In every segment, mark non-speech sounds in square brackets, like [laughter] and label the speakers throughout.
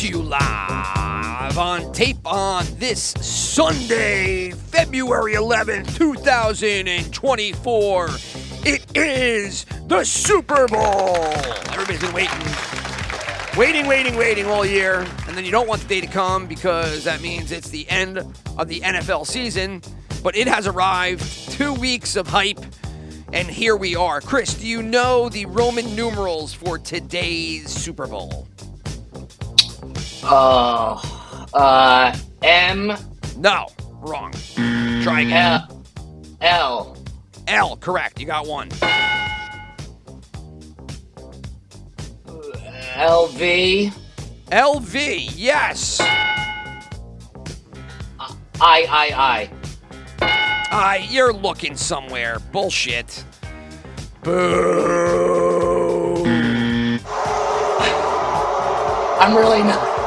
Speaker 1: To you live on tape on this Sunday, February 11th, 2024. It is the Super Bowl. Everybody's been waiting, waiting, waiting, waiting all year. And then you don't want the day to come because that means it's the end of the NFL season. But it has arrived. Two weeks of hype. And here we are. Chris, do you know the Roman numerals for today's Super Bowl?
Speaker 2: Oh, uh, M
Speaker 1: No, wrong. Try again.
Speaker 2: L L
Speaker 1: L, correct. You got one.
Speaker 2: L V
Speaker 1: LV, yes.
Speaker 2: I I
Speaker 1: Uh, you're looking somewhere. Bullshit. Boo.
Speaker 2: I'm really not.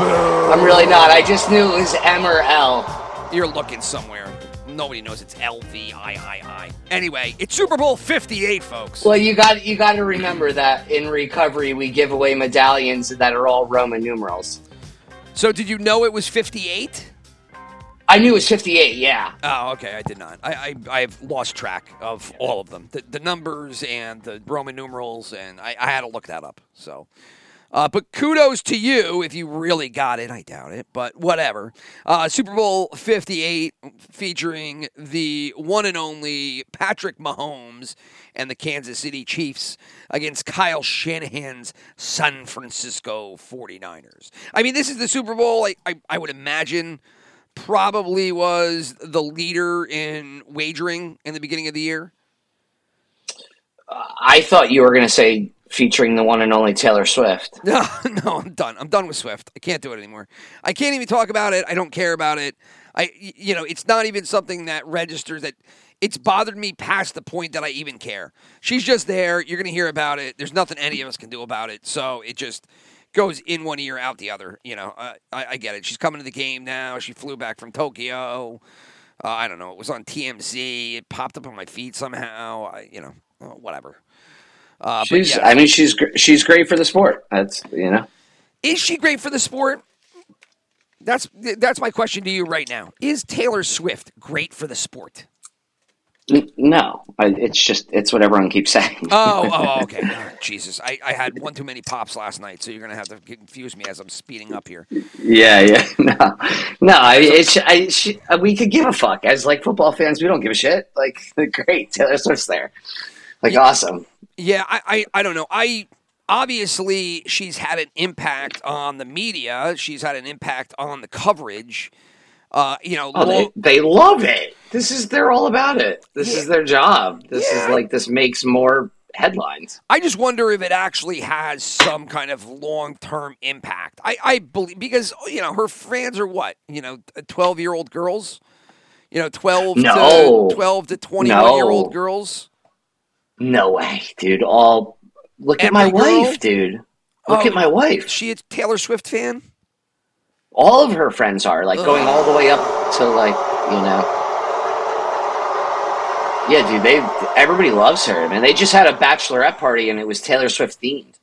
Speaker 2: I'm really not. I just knew it was M or L.
Speaker 1: You're looking somewhere. Nobody knows it's LVIII. Anyway, it's Super Bowl 58, folks.
Speaker 2: Well, you got you got to remember that in recovery we give away medallions that are all Roman numerals.
Speaker 1: So, did you know it was 58?
Speaker 2: I knew it was 58. Yeah.
Speaker 1: Oh, okay. I did not. I, I I've lost track of all of them, the, the numbers and the Roman numerals, and I, I had to look that up. So, uh, but kudos to you if you really got it. I doubt it, but whatever. Uh, Super Bowl 58 featuring the one and only Patrick Mahomes and the Kansas City Chiefs against Kyle Shanahan's San Francisco 49ers. I mean, this is the Super Bowl. I, I, I would imagine probably was the leader in wagering in the beginning of the year.
Speaker 2: I thought you were going to say featuring the one and only Taylor Swift. [laughs]
Speaker 1: No, no, I'm done. I'm done with Swift. I can't do it anymore. I can't even talk about it. I don't care about it. I, you know, it's not even something that registers that it's bothered me past the point that I even care. She's just there. You're going to hear about it. There's nothing any of us can do about it. So it just goes in one ear, out the other. You know, I, I get it. She's coming to the game now. She flew back from Tokyo. Uh, I don't know. It was on TMZ. It popped up on my feed somehow. I, you know, uh, whatever. Uh,
Speaker 2: She's.
Speaker 1: yeah.
Speaker 2: I mean, she's she's great for the sport. That's you know.
Speaker 1: Is she great for the sport? That's that's my question to you right now. Is Taylor Swift great for the sport?
Speaker 2: No, it's just it's what everyone keeps [laughs] saying.
Speaker 1: Oh, oh, okay. Oh, Jesus, I, I had one too many pops last night, so you're gonna have to confuse me as I'm speeding up here.
Speaker 2: Yeah, yeah, [laughs] no, no. I, it's I, she, uh, we could give a fuck as like football fans. We don't give a shit. Like, [laughs] great, Taylor Swift's there. Like, awesome.
Speaker 1: Yeah, I, I, I don't know. I obviously she's had an impact on the media. She's had an impact on the coverage. Uh, you know,
Speaker 2: Oh, they,
Speaker 1: lo-
Speaker 2: they love it. This is they're all about it. This
Speaker 1: Yeah.
Speaker 2: is their job. This
Speaker 1: Yeah.
Speaker 2: is like this makes more headlines.
Speaker 1: I just wonder if it actually has some kind of long term impact. I, I believe because you know her fans are what you know twelve year old girls, you know twelve
Speaker 2: No.
Speaker 1: to twelve to twenty one year old girls.
Speaker 2: No way, dude. All look at my
Speaker 1: girl?
Speaker 2: wife, dude. Look
Speaker 1: Oh.
Speaker 2: at my wife.
Speaker 1: She a Taylor Swift fan?
Speaker 2: All of her friends are like going all the way up to like you know. Yeah, dude. They everybody loves her, man. They just had a bachelorette party and it was Taylor Swift themed.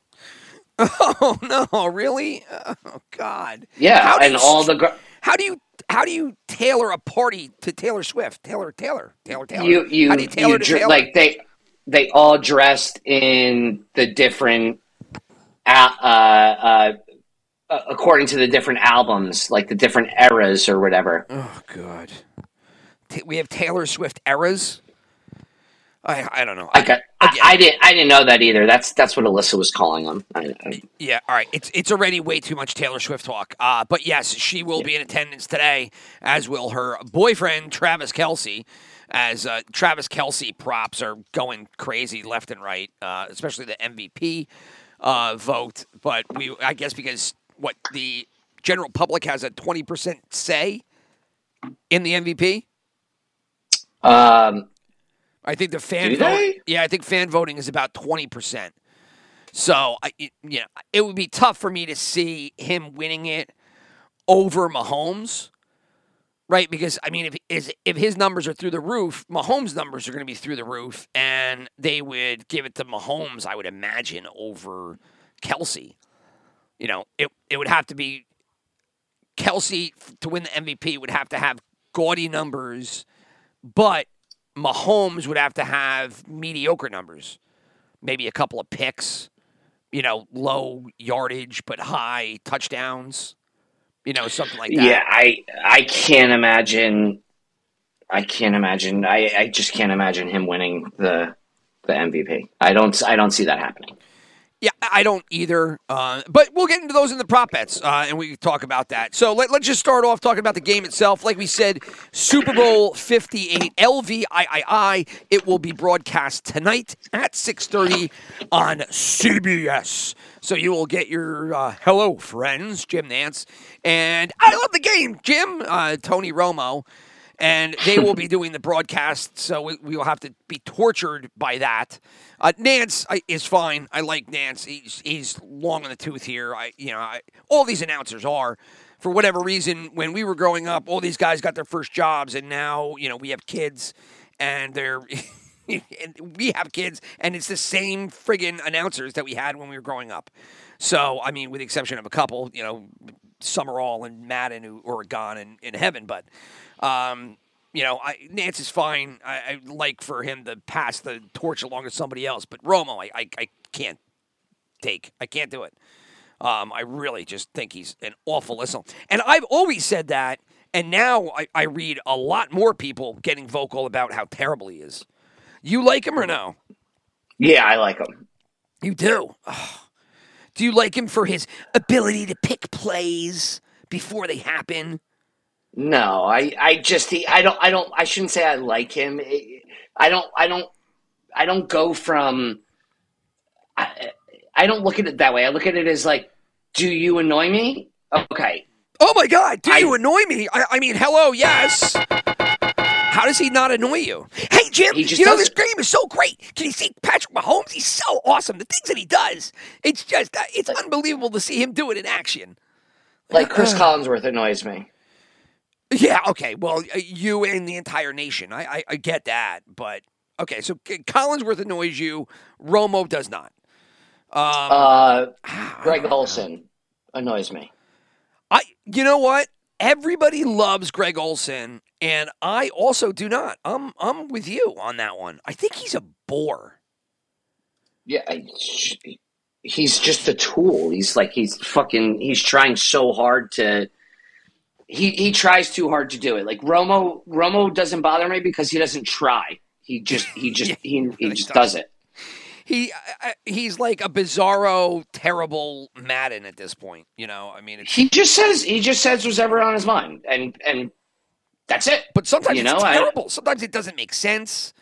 Speaker 2: [laughs]
Speaker 1: Oh no, really? Oh God.
Speaker 2: Yeah,
Speaker 1: How
Speaker 2: and
Speaker 1: you
Speaker 2: all the gr-
Speaker 1: How do you how do you tailor a party to Taylor Swift? Taylor Taylor Taylor Taylor.
Speaker 2: you you,
Speaker 1: how do you tailor
Speaker 2: you dr-
Speaker 1: Taylor?
Speaker 2: like they they all dressed in the different uh, uh, uh, according to the different albums, like the different eras or whatever.
Speaker 1: Oh God. We have Taylor Swift eras. I I don't know.
Speaker 2: I got, I. I didn't I didn't know that either. That's that's what Alyssa was calling them. I,
Speaker 1: Yeah, all right. It's it's already way too much Taylor Swift talk. Uh, but yes, she will be in attendance today, as will her boyfriend Travis Kelce. As uh, Travis Kelce props are going crazy left and right, uh, especially the MVP uh, vote. But we, I guess, because what the general public has a twenty percent say in the MVP.
Speaker 2: Um,
Speaker 1: I think the fan vote.
Speaker 2: they?
Speaker 1: Yeah, I think fan voting is about twenty percent. So I, it, you know, it would be tough for me to see him winning it over Mahomes, right? Because I mean, if if his numbers are through the roof, Mahomes' numbers are going to be through the roof, and they would give it to Mahomes, I would imagine, over Kelce. You know, it it would have to be Kelce to win the MVP would have to have gaudy numbers, but Mahomes would have to have mediocre numbers, maybe a couple of picks, you know, low yardage but high touchdowns, you know, something like that.
Speaker 2: yeah, I I can't imagine. I can't imagine. I, I just can't imagine him winning the the MVP. I don't. I don't see that happening.
Speaker 1: Yeah, I don't either. Uh, but we'll get into those in the prop bets, uh, and we can talk about that. So let, let's just start off talking about the game itself. Like we said, Super Bowl 58, LVIII. It will be broadcast tonight at 6.30 on CBS. So you will get your uh, hello, friends, Jim Nantz. And I love the game, Jim, uh, Tony Romo and they will be doing the broadcast, so we, we will have to be tortured by that. Uh, Nantz I, is fine. I like Nantz. He's he's long in the tooth here. I you know I, all these announcers are. For whatever reason, when we were growing up, all these guys got their first jobs, and now you know we have kids, and they're. [laughs] and we have kids, and it's the same friggin' announcers that we had when we were growing up. So, I mean, with the exception of a couple, you know, Summerall and Madden who are gone in, in heaven, but um, you know, I, Nantz is fine. I, I like for him to pass the torch along to somebody else, but Romo, I, I, I can't take. I can't do it. Um, I really just think he's an awful listener. And I've always said that, and now I, I read a lot more people getting vocal about how terrible he is. You like him or no?
Speaker 2: Yeah, I like him.
Speaker 1: You do. Ugh. Do you like him for his ability to pick plays before they happen?
Speaker 2: No, I, I just the I don't I don't I shouldn't say I like him. I don't I don't I don't go from I, I don't look at it that way. I look at it as like, do you annoy me? Okay.
Speaker 1: Oh my God! Do
Speaker 2: I-
Speaker 1: you annoy me? I, I mean, hello, yes. How does he not annoy you? Hey, Jim,
Speaker 2: He
Speaker 1: you know this game is so great. Can you see Patrick Mahomes? He's so awesome. The things that he does, it's just, uh, it's unbelievable to see him do it in action.
Speaker 2: Like Chris Collinsworth annoys me.
Speaker 1: Yeah, okay. Well, you and the entire nation. I, I, I get that, but okay. So Collinsworth annoys you. Romo does not. Um,
Speaker 2: Uh, Greg. Olsen annoys me.
Speaker 1: I, you know what? Everybody loves Greg Olsen, and I also do not. I'm, I'm with you on that one. I think he's a bore.
Speaker 2: Yeah, I, he's just a tool. He's like he's fucking. He's trying so hard to. He he tries too hard to do it. Like Romo Romo doesn't bother me because he doesn't try. He just he just
Speaker 1: Yeah,
Speaker 2: he, he
Speaker 1: really
Speaker 2: just
Speaker 1: does.
Speaker 2: does it.
Speaker 1: He, I- I- he's like a bizarro, terrible Madden at this point. You know, I mean, it's,
Speaker 2: He just says he just says what's ever on his mind, and and that's it.
Speaker 1: but sometimes
Speaker 2: you
Speaker 1: it's
Speaker 2: know, I-
Speaker 1: terrible. sometimes it doesn't make sense.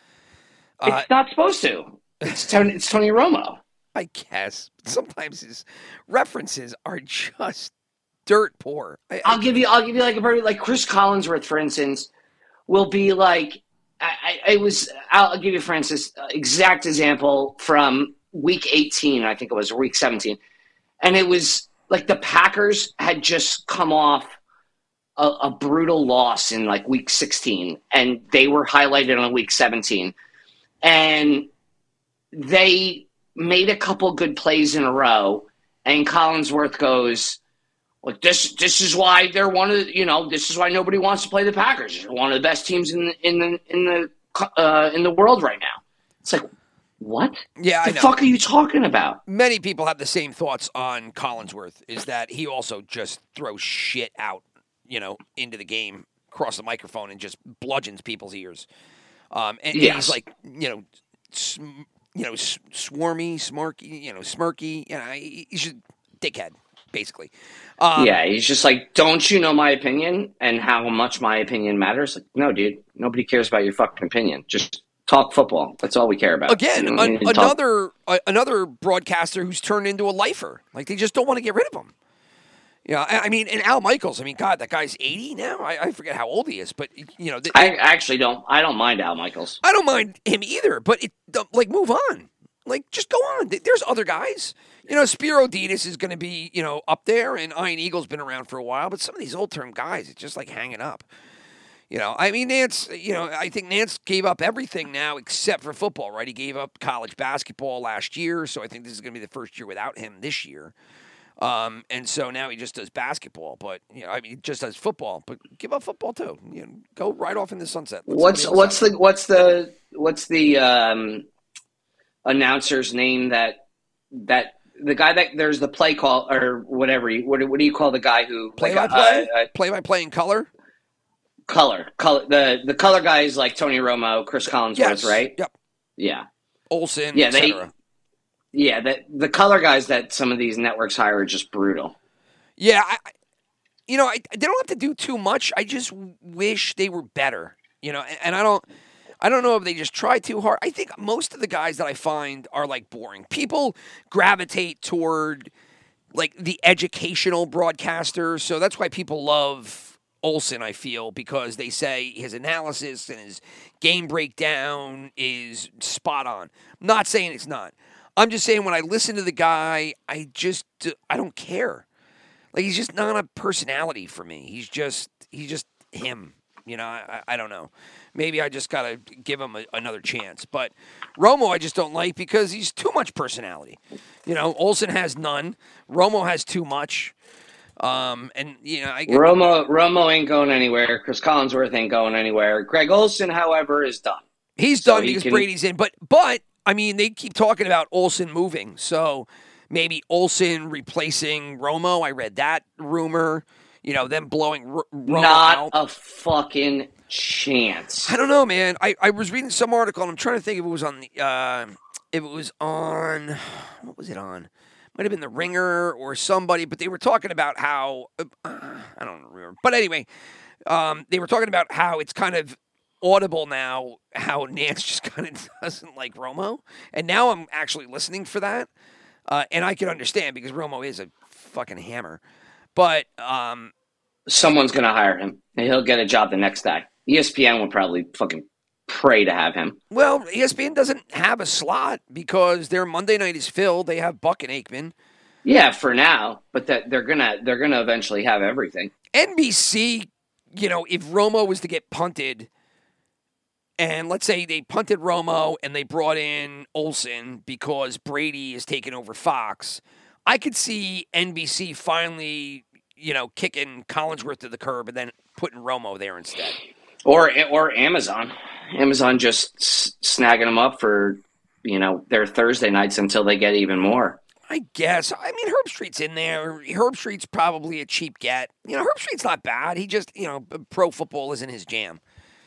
Speaker 1: Uh,
Speaker 2: It's not supposed to. It's Tony, it's Tony Romo.
Speaker 1: I guess sometimes his references are just dirt poor. I, I-
Speaker 2: I'll give you. I'll give you like a very like Chris Collinsworth, for instance, will be like. I, I was. I'll, give you, Francis, uh, exact example from week eighteen. I think it was week seventeen, and it was like the Packers had just come off a, a brutal loss in like week sixteen, and they were highlighted on week seventeen, and they made a couple good plays in a row, and Collinsworth goes. Like this, this is why they're one of the, you know this is why nobody wants to play the Packers. They're one of the best teams in the in the in the uh, in the world right now. It's like what
Speaker 1: yeah, I
Speaker 2: the
Speaker 1: know.
Speaker 2: fuck are you talking about?
Speaker 1: Many people have the same thoughts on Collinsworth. Is that he also just throws shit out, you know, into the game across the microphone and just bludgeons people's ears. Um, and, and he's like, you know, sm- you know, s- swarmy, smarky, you know, smirky. You know, he- he's just a dickhead, basically. Um,
Speaker 2: yeah, he's just like, don't you know my opinion and how much my opinion matters? Like, no, dude, nobody cares about your fucking opinion. Just talk football. That's all we care about.
Speaker 1: Again, an- another uh, another broadcaster who's turned into a lifer. Like they just don't want to get rid of him. Yeah, I, I mean, and Al Michaels. I mean, God, that guy's eighty now. I, I forget how old he is, but you know, th-
Speaker 2: I actually don't. I don't mind Al Michaels.
Speaker 1: I don't mind him either. But it, like, move on. Like, just go on. There's other guys. You know, Spero Dedes is going to be you know up there, and Ian Eagle's been around for a while. But some of these old term guys, it's just like hanging up. You know, I mean, Nantz. You know, I think Nantz gave up everything now except for football. Right? He gave up college basketball last year, so I think this is going to be the first year without him this year. Um, and so now he just does basketball, but you know, I mean, he just does football. But give up football too. You know, go right off in the sunset. Let
Speaker 2: What's what's the what's the what's the um, announcer's name that that the guy that there's the play call or whatever you, what, do- what do you call the guy who
Speaker 1: play
Speaker 2: like,
Speaker 1: by play?
Speaker 2: uh, uh,
Speaker 1: play by play in color.
Speaker 2: color color the the color guys like Tony Romo, Chris Collinsworth,
Speaker 1: Yes.
Speaker 2: right?
Speaker 1: Yep.
Speaker 2: Yeah,
Speaker 1: Olsen.
Speaker 2: Yeah, they- yeah. That the color guys that some of these networks hire are just brutal.
Speaker 1: Yeah, I, I- you know, I, they don't have to do too much. I just wish they were better. You know, and, and I don't, I don't know if they just try too hard. I think most of the guys that I find are like boring. People gravitate toward like the educational broadcasters, so that's why people love Olsen. I feel because they say his analysis and his game breakdown is spot on. I'm not saying it's not. I'm just saying when I listen to the guy, I just I don't care. Like he's just not a personality for me. He's just he's just him. You know, I, I don't know. Maybe I just gotta give him a, another chance. But Romo, I just don't like because he's too much personality. You know, Olsen has none. Romo has too much. Um, and you know, I
Speaker 2: Romo Romo ain't going anywhere. Chris Collinsworth ain't going anywhere. Greg Olsen, however, is done.
Speaker 1: He's
Speaker 2: So
Speaker 1: done
Speaker 2: he
Speaker 1: because
Speaker 2: can-
Speaker 1: Brady's in. But but I mean, they keep talking about Olsen moving, so maybe Olsen replacing Romo. I read that rumor. You know, them blowing R-
Speaker 2: Not
Speaker 1: out.
Speaker 2: a fucking chance.
Speaker 1: I don't know, man. I, I was reading some article. and I'm trying to think if it was on the uh, if it was on what was it on? Might have been the Ringer or somebody, but they were talking about how uh, I don't remember. But anyway, um, they were talking about how it's kind of audible now how [laughs] Nantz just kind of doesn't like Romo, and now I'm actually listening for that, uh, and I can understand because Romo is a fucking hammer, but um,
Speaker 2: Someone's gonna hire him, and he'll get a job the next day. ESPN will probably fucking pray to have him.
Speaker 1: Well, ESPN doesn't have a slot because their Monday night is filled. They have Buck and Aikman.
Speaker 2: Yeah, for now, but that they're gonna they're gonna eventually have everything.
Speaker 1: NBC, you know, if Romo was to get punted, and let's say they punted Romo and they brought in Olsen because Brady is taking over Fox, I could see NBC finally, you know, kicking Collinsworth to the curb and then putting Romo there instead.
Speaker 2: Or or Amazon, Amazon just s- snagging them up for you know their Thursday nights until they get even more.
Speaker 1: I guess. I mean, Herbstreit's in there. Herbstreit's probably a cheap get. You know, Herbstreit's not bad. He just, you know, pro football isn't his jam.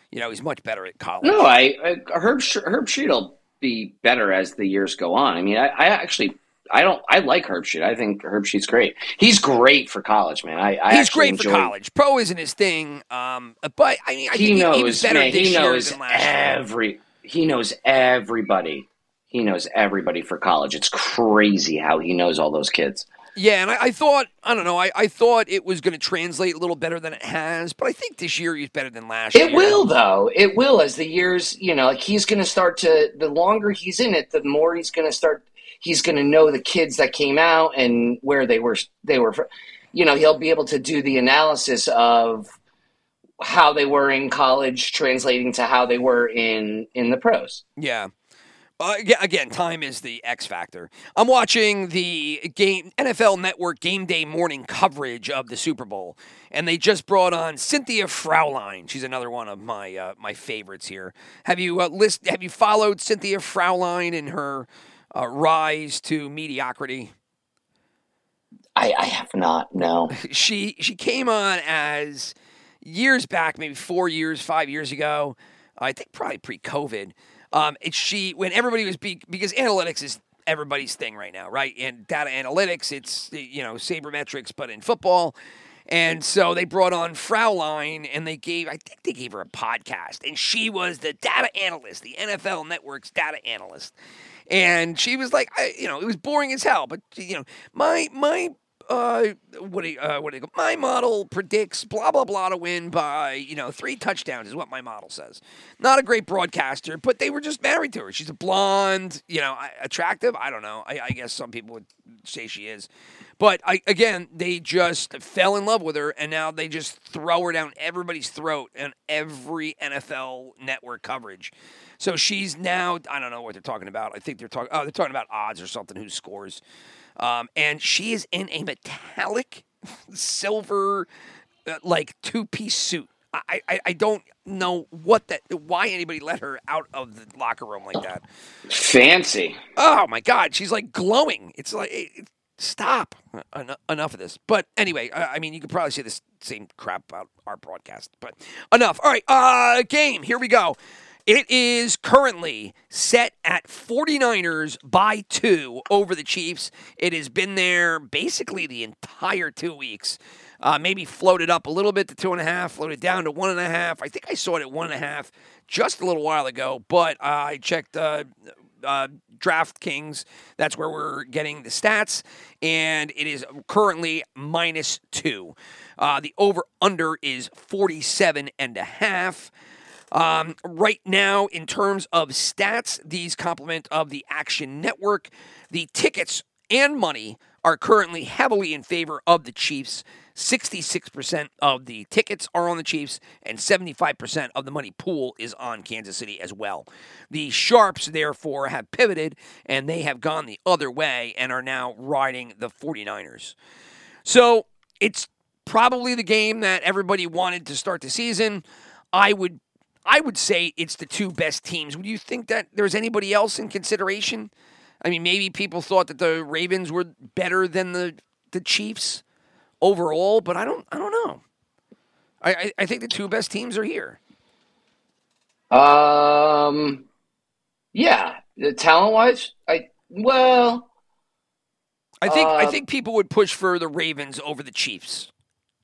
Speaker 1: You know, he's much better at college.
Speaker 2: No, I, I Herb Herbstreit will be better as the years go on. I mean, I, I actually I don't I like Herbstreit. I think Herbstreit's great. He's great for college, man. I, I
Speaker 1: he's great for
Speaker 2: enjoy-
Speaker 1: college. Pro isn't his thing. Um, but I mean, I
Speaker 2: He
Speaker 1: think
Speaker 2: knows,
Speaker 1: he was better
Speaker 2: man.
Speaker 1: this
Speaker 2: He
Speaker 1: year
Speaker 2: knows
Speaker 1: last year.
Speaker 2: every. He knows everybody. He knows everybody for college. It's crazy how he knows all those kids.
Speaker 1: Yeah, and I, I thought, I don't know, I, I thought it was going to translate a little better than it has, but I think this year he's better than last year.
Speaker 2: It will though. It will as the years, you know, like he's going to start to the longer he's in it, the more he's going to start he's going to know the kids that came out and where they were they were you know, he'll be able to do the analysis of how they were in college translating to how they were in in the pros.
Speaker 1: Yeah. Uh, aga- again, time is the X factor. I'm watching the game NFL Network game day morning coverage of the Super Bowl, and they just brought on Cynthia Frelund. She's another one of my uh, my favorites here. Have you uh, list? Have you followed Cynthia Frelund in her uh, rise to mediocrity?
Speaker 2: I, I have not. No. [laughs]
Speaker 1: she she came on as years back, maybe four years, five years ago. I think probably pre-COVID. Um, it's she when everybody was be, because analytics is everybody's thing right now, right? And data analytics, it's you know sabermetrics, but in football. And so they brought on Frelund and they gave, I think they gave her a podcast. And she was the data analyst, the NFL Network's data analyst. And she was like, I, you know, it was boring as hell. But, you know, my, my uh, what do you, uh, what do you go? My model predicts blah blah blah to win by you know three touchdowns is what my model says. Not a great broadcaster, but they were just married to her. She's a blonde, you know, attractive. I don't know. I, I guess some people would say she is, but I, again, they just fell in love with her, and now they just throw her down everybody's throat and every NFL network coverage. So she's now I don't know what they're talking about. I think they're talking oh they're talking about odds or something who scores. Um, and she is in a metallic [laughs] silver uh, like two piece suit. I, I, I don't know what that why anybody let her out of the locker room like that.
Speaker 2: Fancy.
Speaker 1: Oh my god, she's like glowing. It's like it, stop. En- enough of this. But anyway, I, I mean you could probably say this same crap about our broadcast. But enough. All right, uh game. Here we go. It is currently set at 49ers by two over the Chiefs. It has been there basically the entire two weeks. Uh, maybe floated up a little bit to two and a half, floated down to one and a half. I think I saw it at one and a half just a little while ago, but uh, I checked uh, uh, DraftKings. That's where we're getting the stats, and it is currently minus two. Uh, the over under is 47 and a half. Um, right now, in terms of stats, these complement of the Action Network. The tickets and money are currently heavily in favor of the Chiefs. 66% of the tickets are on the Chiefs, and 75% of the money pool is on Kansas City as well. The Sharps, therefore, have pivoted and they have gone the other way and are now riding the 49ers. So it's probably the game that everybody wanted to start the season. I would I would say it's the two best teams. Would you think that there's anybody else in consideration? I mean, maybe people thought that the Ravens were better than the the Chiefs overall, but I don't I don't know. I, I, I think the two best teams are here.
Speaker 2: Um, yeah, the talent wise, I well,
Speaker 1: I think I
Speaker 2: Uh,
Speaker 1: think people would push for the Ravens over the Chiefs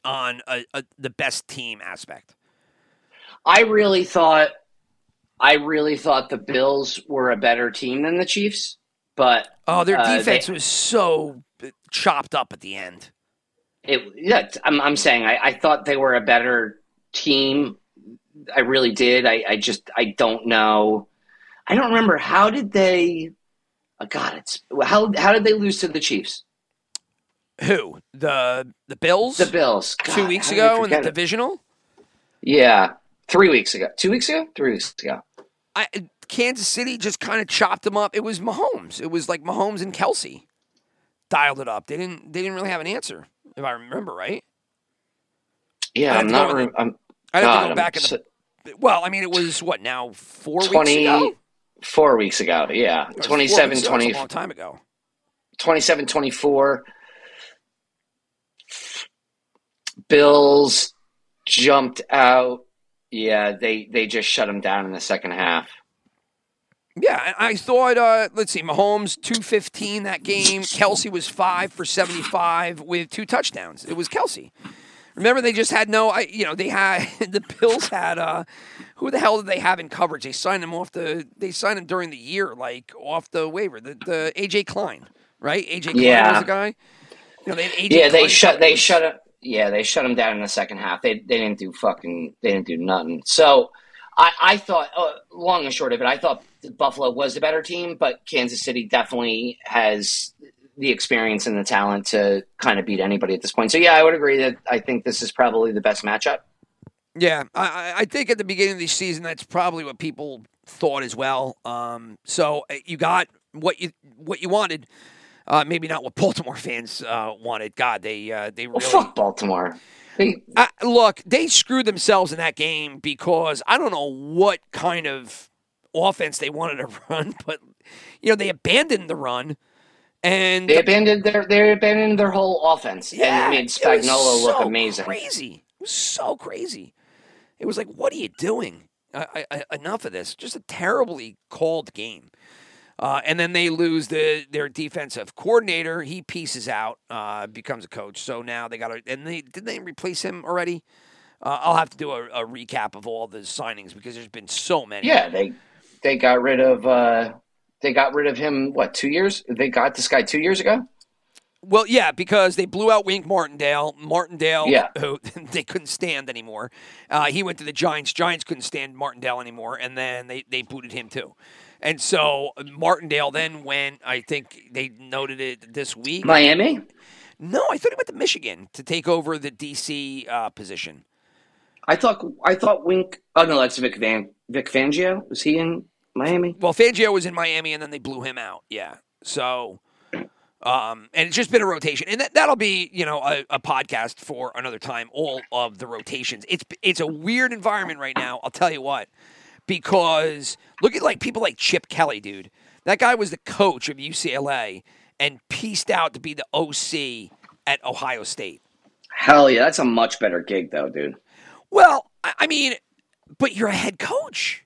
Speaker 1: on a, a, the best team aspect.
Speaker 2: I really thought, I really thought the Bills were a better team than the Chiefs, but
Speaker 1: Oh, their
Speaker 2: Uh,
Speaker 1: defense
Speaker 2: they-
Speaker 1: was so chopped up at the end.
Speaker 2: It. Yeah, I'm, I'm saying I, I thought they were a better team. I really did. I, I just I don't know. I don't remember how did they. Oh God, it's how how did they lose to the Chiefs?
Speaker 1: Who the the Bills?
Speaker 2: The Bills
Speaker 1: two weeks
Speaker 2: how did I
Speaker 1: ago in the divisional.
Speaker 2: Yeah, three weeks ago. Two weeks ago. Three weeks ago.
Speaker 1: I, Kansas City just kind of chopped them up. It was Mahomes. It was like Mahomes and Kelce dialed it up. They didn't. They didn't really have an answer, if I remember right.
Speaker 2: Yeah, I'm not.
Speaker 1: with
Speaker 2: I'm
Speaker 1: I have
Speaker 2: God,
Speaker 1: to go back in
Speaker 2: so-
Speaker 1: the. Well, I mean, it was what now four weeks
Speaker 2: 20
Speaker 1: ago.
Speaker 2: four weeks ago. Yeah,
Speaker 1: four
Speaker 2: 27,
Speaker 1: weeks ago.
Speaker 2: 20,
Speaker 1: That's a long time ago.
Speaker 2: 27 24. Bills jumped out. Yeah, they they just shut them down in the second half.
Speaker 1: Yeah, I thought. Uh, let's see, Mahomes two fifteen that game. Kelce was five for seventy five with two touchdowns. It was Kelce. Remember, they just had no. I, you know, they had [laughs] the Bills had. Uh, who the hell did they have in coverage? They signed him off the. They signed him during the year, like off the waiver. The the AJ Klein, right? AJ Klein
Speaker 2: Yeah.
Speaker 1: was the guy. You know, they.
Speaker 2: Yeah, they
Speaker 1: Klein
Speaker 2: shut they shut it. Yeah, they shut them down in the second half. They they didn't do fucking they didn't do nothing. So I I thought uh, long and short of it, I thought Buffalo was the better team, but Kansas City definitely has the experience and the talent to kind of beat anybody at this point. So yeah, I would agree that I think this is probably the best matchup.
Speaker 1: Yeah, I, I- think at the beginning of the season, that's probably what people thought as well. Um, so uh, you got what you what you wanted. Uh, maybe not what [laughs] Baltimore fans uh, wanted. God, they uh, they
Speaker 2: Well, fuck Baltimore. They,
Speaker 1: look. They screwed themselves in that game because I don't know what kind of offense they wanted to [laughs] run, but you know they abandoned the run, and
Speaker 2: they abandoned their they abandoned their whole offense
Speaker 1: Yeah,
Speaker 2: it made
Speaker 1: was
Speaker 2: Spagnuolo look amazing.
Speaker 1: Crazy. It was so crazy. It was like, what are you doing? I, I, I, enough of this. Just a terribly called game. Uh, and then they lose the their defensive coordinator. He pieces out, uh, becomes a coach. So now they got to. And they did they replace him already? Uh, I'll have to do a, a recap of all the signings because there's been so many.
Speaker 2: Yeah, they they got rid of uh they got rid of him what two years? They got this guy two years ago.
Speaker 1: Well, yeah, because they blew out Wink Martindale. Martindale,
Speaker 2: Yeah.
Speaker 1: who [laughs] they couldn't stand anymore. Uh, he went to the Giants. Giants couldn't stand Martindale anymore, and then they, they booted him too. And so Martindale then went. I think they noted it this week.
Speaker 2: Miami.
Speaker 1: no, I thought he went to Michigan to take over the DC uh, position.
Speaker 2: I thought I thought Wink. Oh no, that's Vic Van Vic Fangio. Was he in Miami?
Speaker 1: Well, Fangio was in Miami, and then they blew him out. Yeah, so. Um, and it's just been a rotation, and that, that'll be you know a, a podcast for another time. All of the rotations. It's it's a weird environment right now. I'll tell you what, because look at like people like Chip Kelly, dude. That guy was the coach of UCLA and pieced out to be the OC at Ohio State.
Speaker 2: Hell yeah, that's a much better gig though, dude.
Speaker 1: Well, I, I mean, but you're a head coach.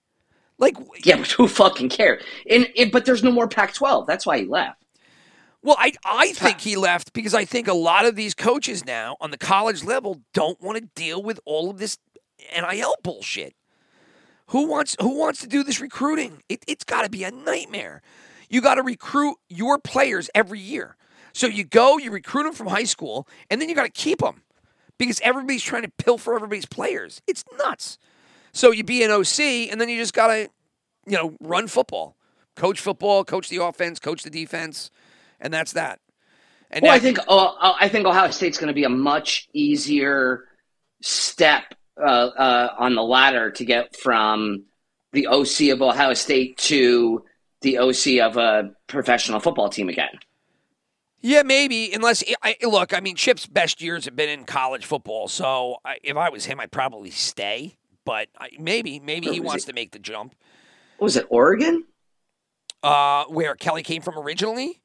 Speaker 1: Like,
Speaker 2: Yeah, but who fucking cares? And, and but there's no more Pac-12. That's why he left.
Speaker 1: Well, I, I think he left because I think a lot of these coaches now on the college level don't want to deal with all of this NIL bullshit. Who wants who wants to do this recruiting? It, it's got to be a nightmare. You got to recruit your players every year. So you go, you recruit them from high school, and then you got to keep them because everybody's trying to pilfer everybody's players. It's nuts. So you be an OC, and then you just got to, you know, run football, coach football, coach the offense, coach the defense, and that's that. And
Speaker 2: Well,
Speaker 1: now-
Speaker 2: I think uh, I think Ohio State's going to be a much easier step uh, uh, on the ladder to get from the OC of Ohio State to the OC of a professional football team again.
Speaker 1: Yeah, maybe. Unless I, look, I mean, Chip's best years have been in college football. So I, if I was him, I'd probably stay. But I, maybe, maybe he wants to make the jump.
Speaker 2: What was it Oregon?
Speaker 1: Uh, where Kelly came from originally.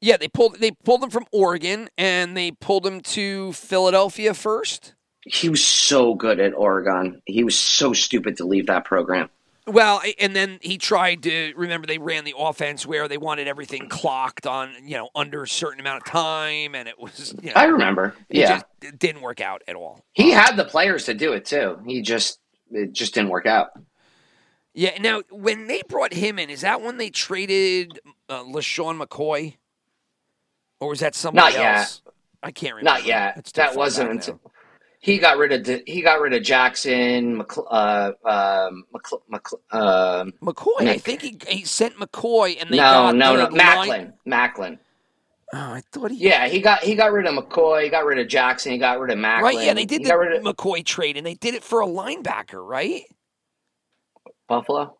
Speaker 1: Yeah, they pulled they pulled him from Oregon and they pulled him to Philadelphia first.
Speaker 2: He was so good at Oregon. He was so stupid to leave that program.
Speaker 1: Well, and then he tried to remember they ran the offense where they wanted everything clocked on you know under a certain amount of time, and it was you know,
Speaker 2: I remember.
Speaker 1: it
Speaker 2: Yeah,
Speaker 1: just it didn't work out at all.
Speaker 2: he had the players to do it too. He just it just didn't work out.
Speaker 1: Yeah. Now, when they brought him in, is that when they traded uh, LeSean McCoy, or was that somebody
Speaker 2: Not yet.
Speaker 1: else? I can't remember.
Speaker 2: Not yet. That wasn't until
Speaker 1: now.
Speaker 2: He got rid of the, he got rid of Jackson. McCl- uh, um, McCl- McCl- um,
Speaker 1: McCoy. I think he he sent McCoy, and they
Speaker 2: no,
Speaker 1: got
Speaker 2: no, no,
Speaker 1: line-
Speaker 2: Maclin, Maclin.
Speaker 1: Oh, I thought he.
Speaker 2: Yeah, he got he got rid of McCoy. He got rid of Jackson. He got rid of Maclin.
Speaker 1: Right. Yeah, they did
Speaker 2: He
Speaker 1: the
Speaker 2: of
Speaker 1: McCoy trade, and they did it for a linebacker, right?
Speaker 2: Buffalo.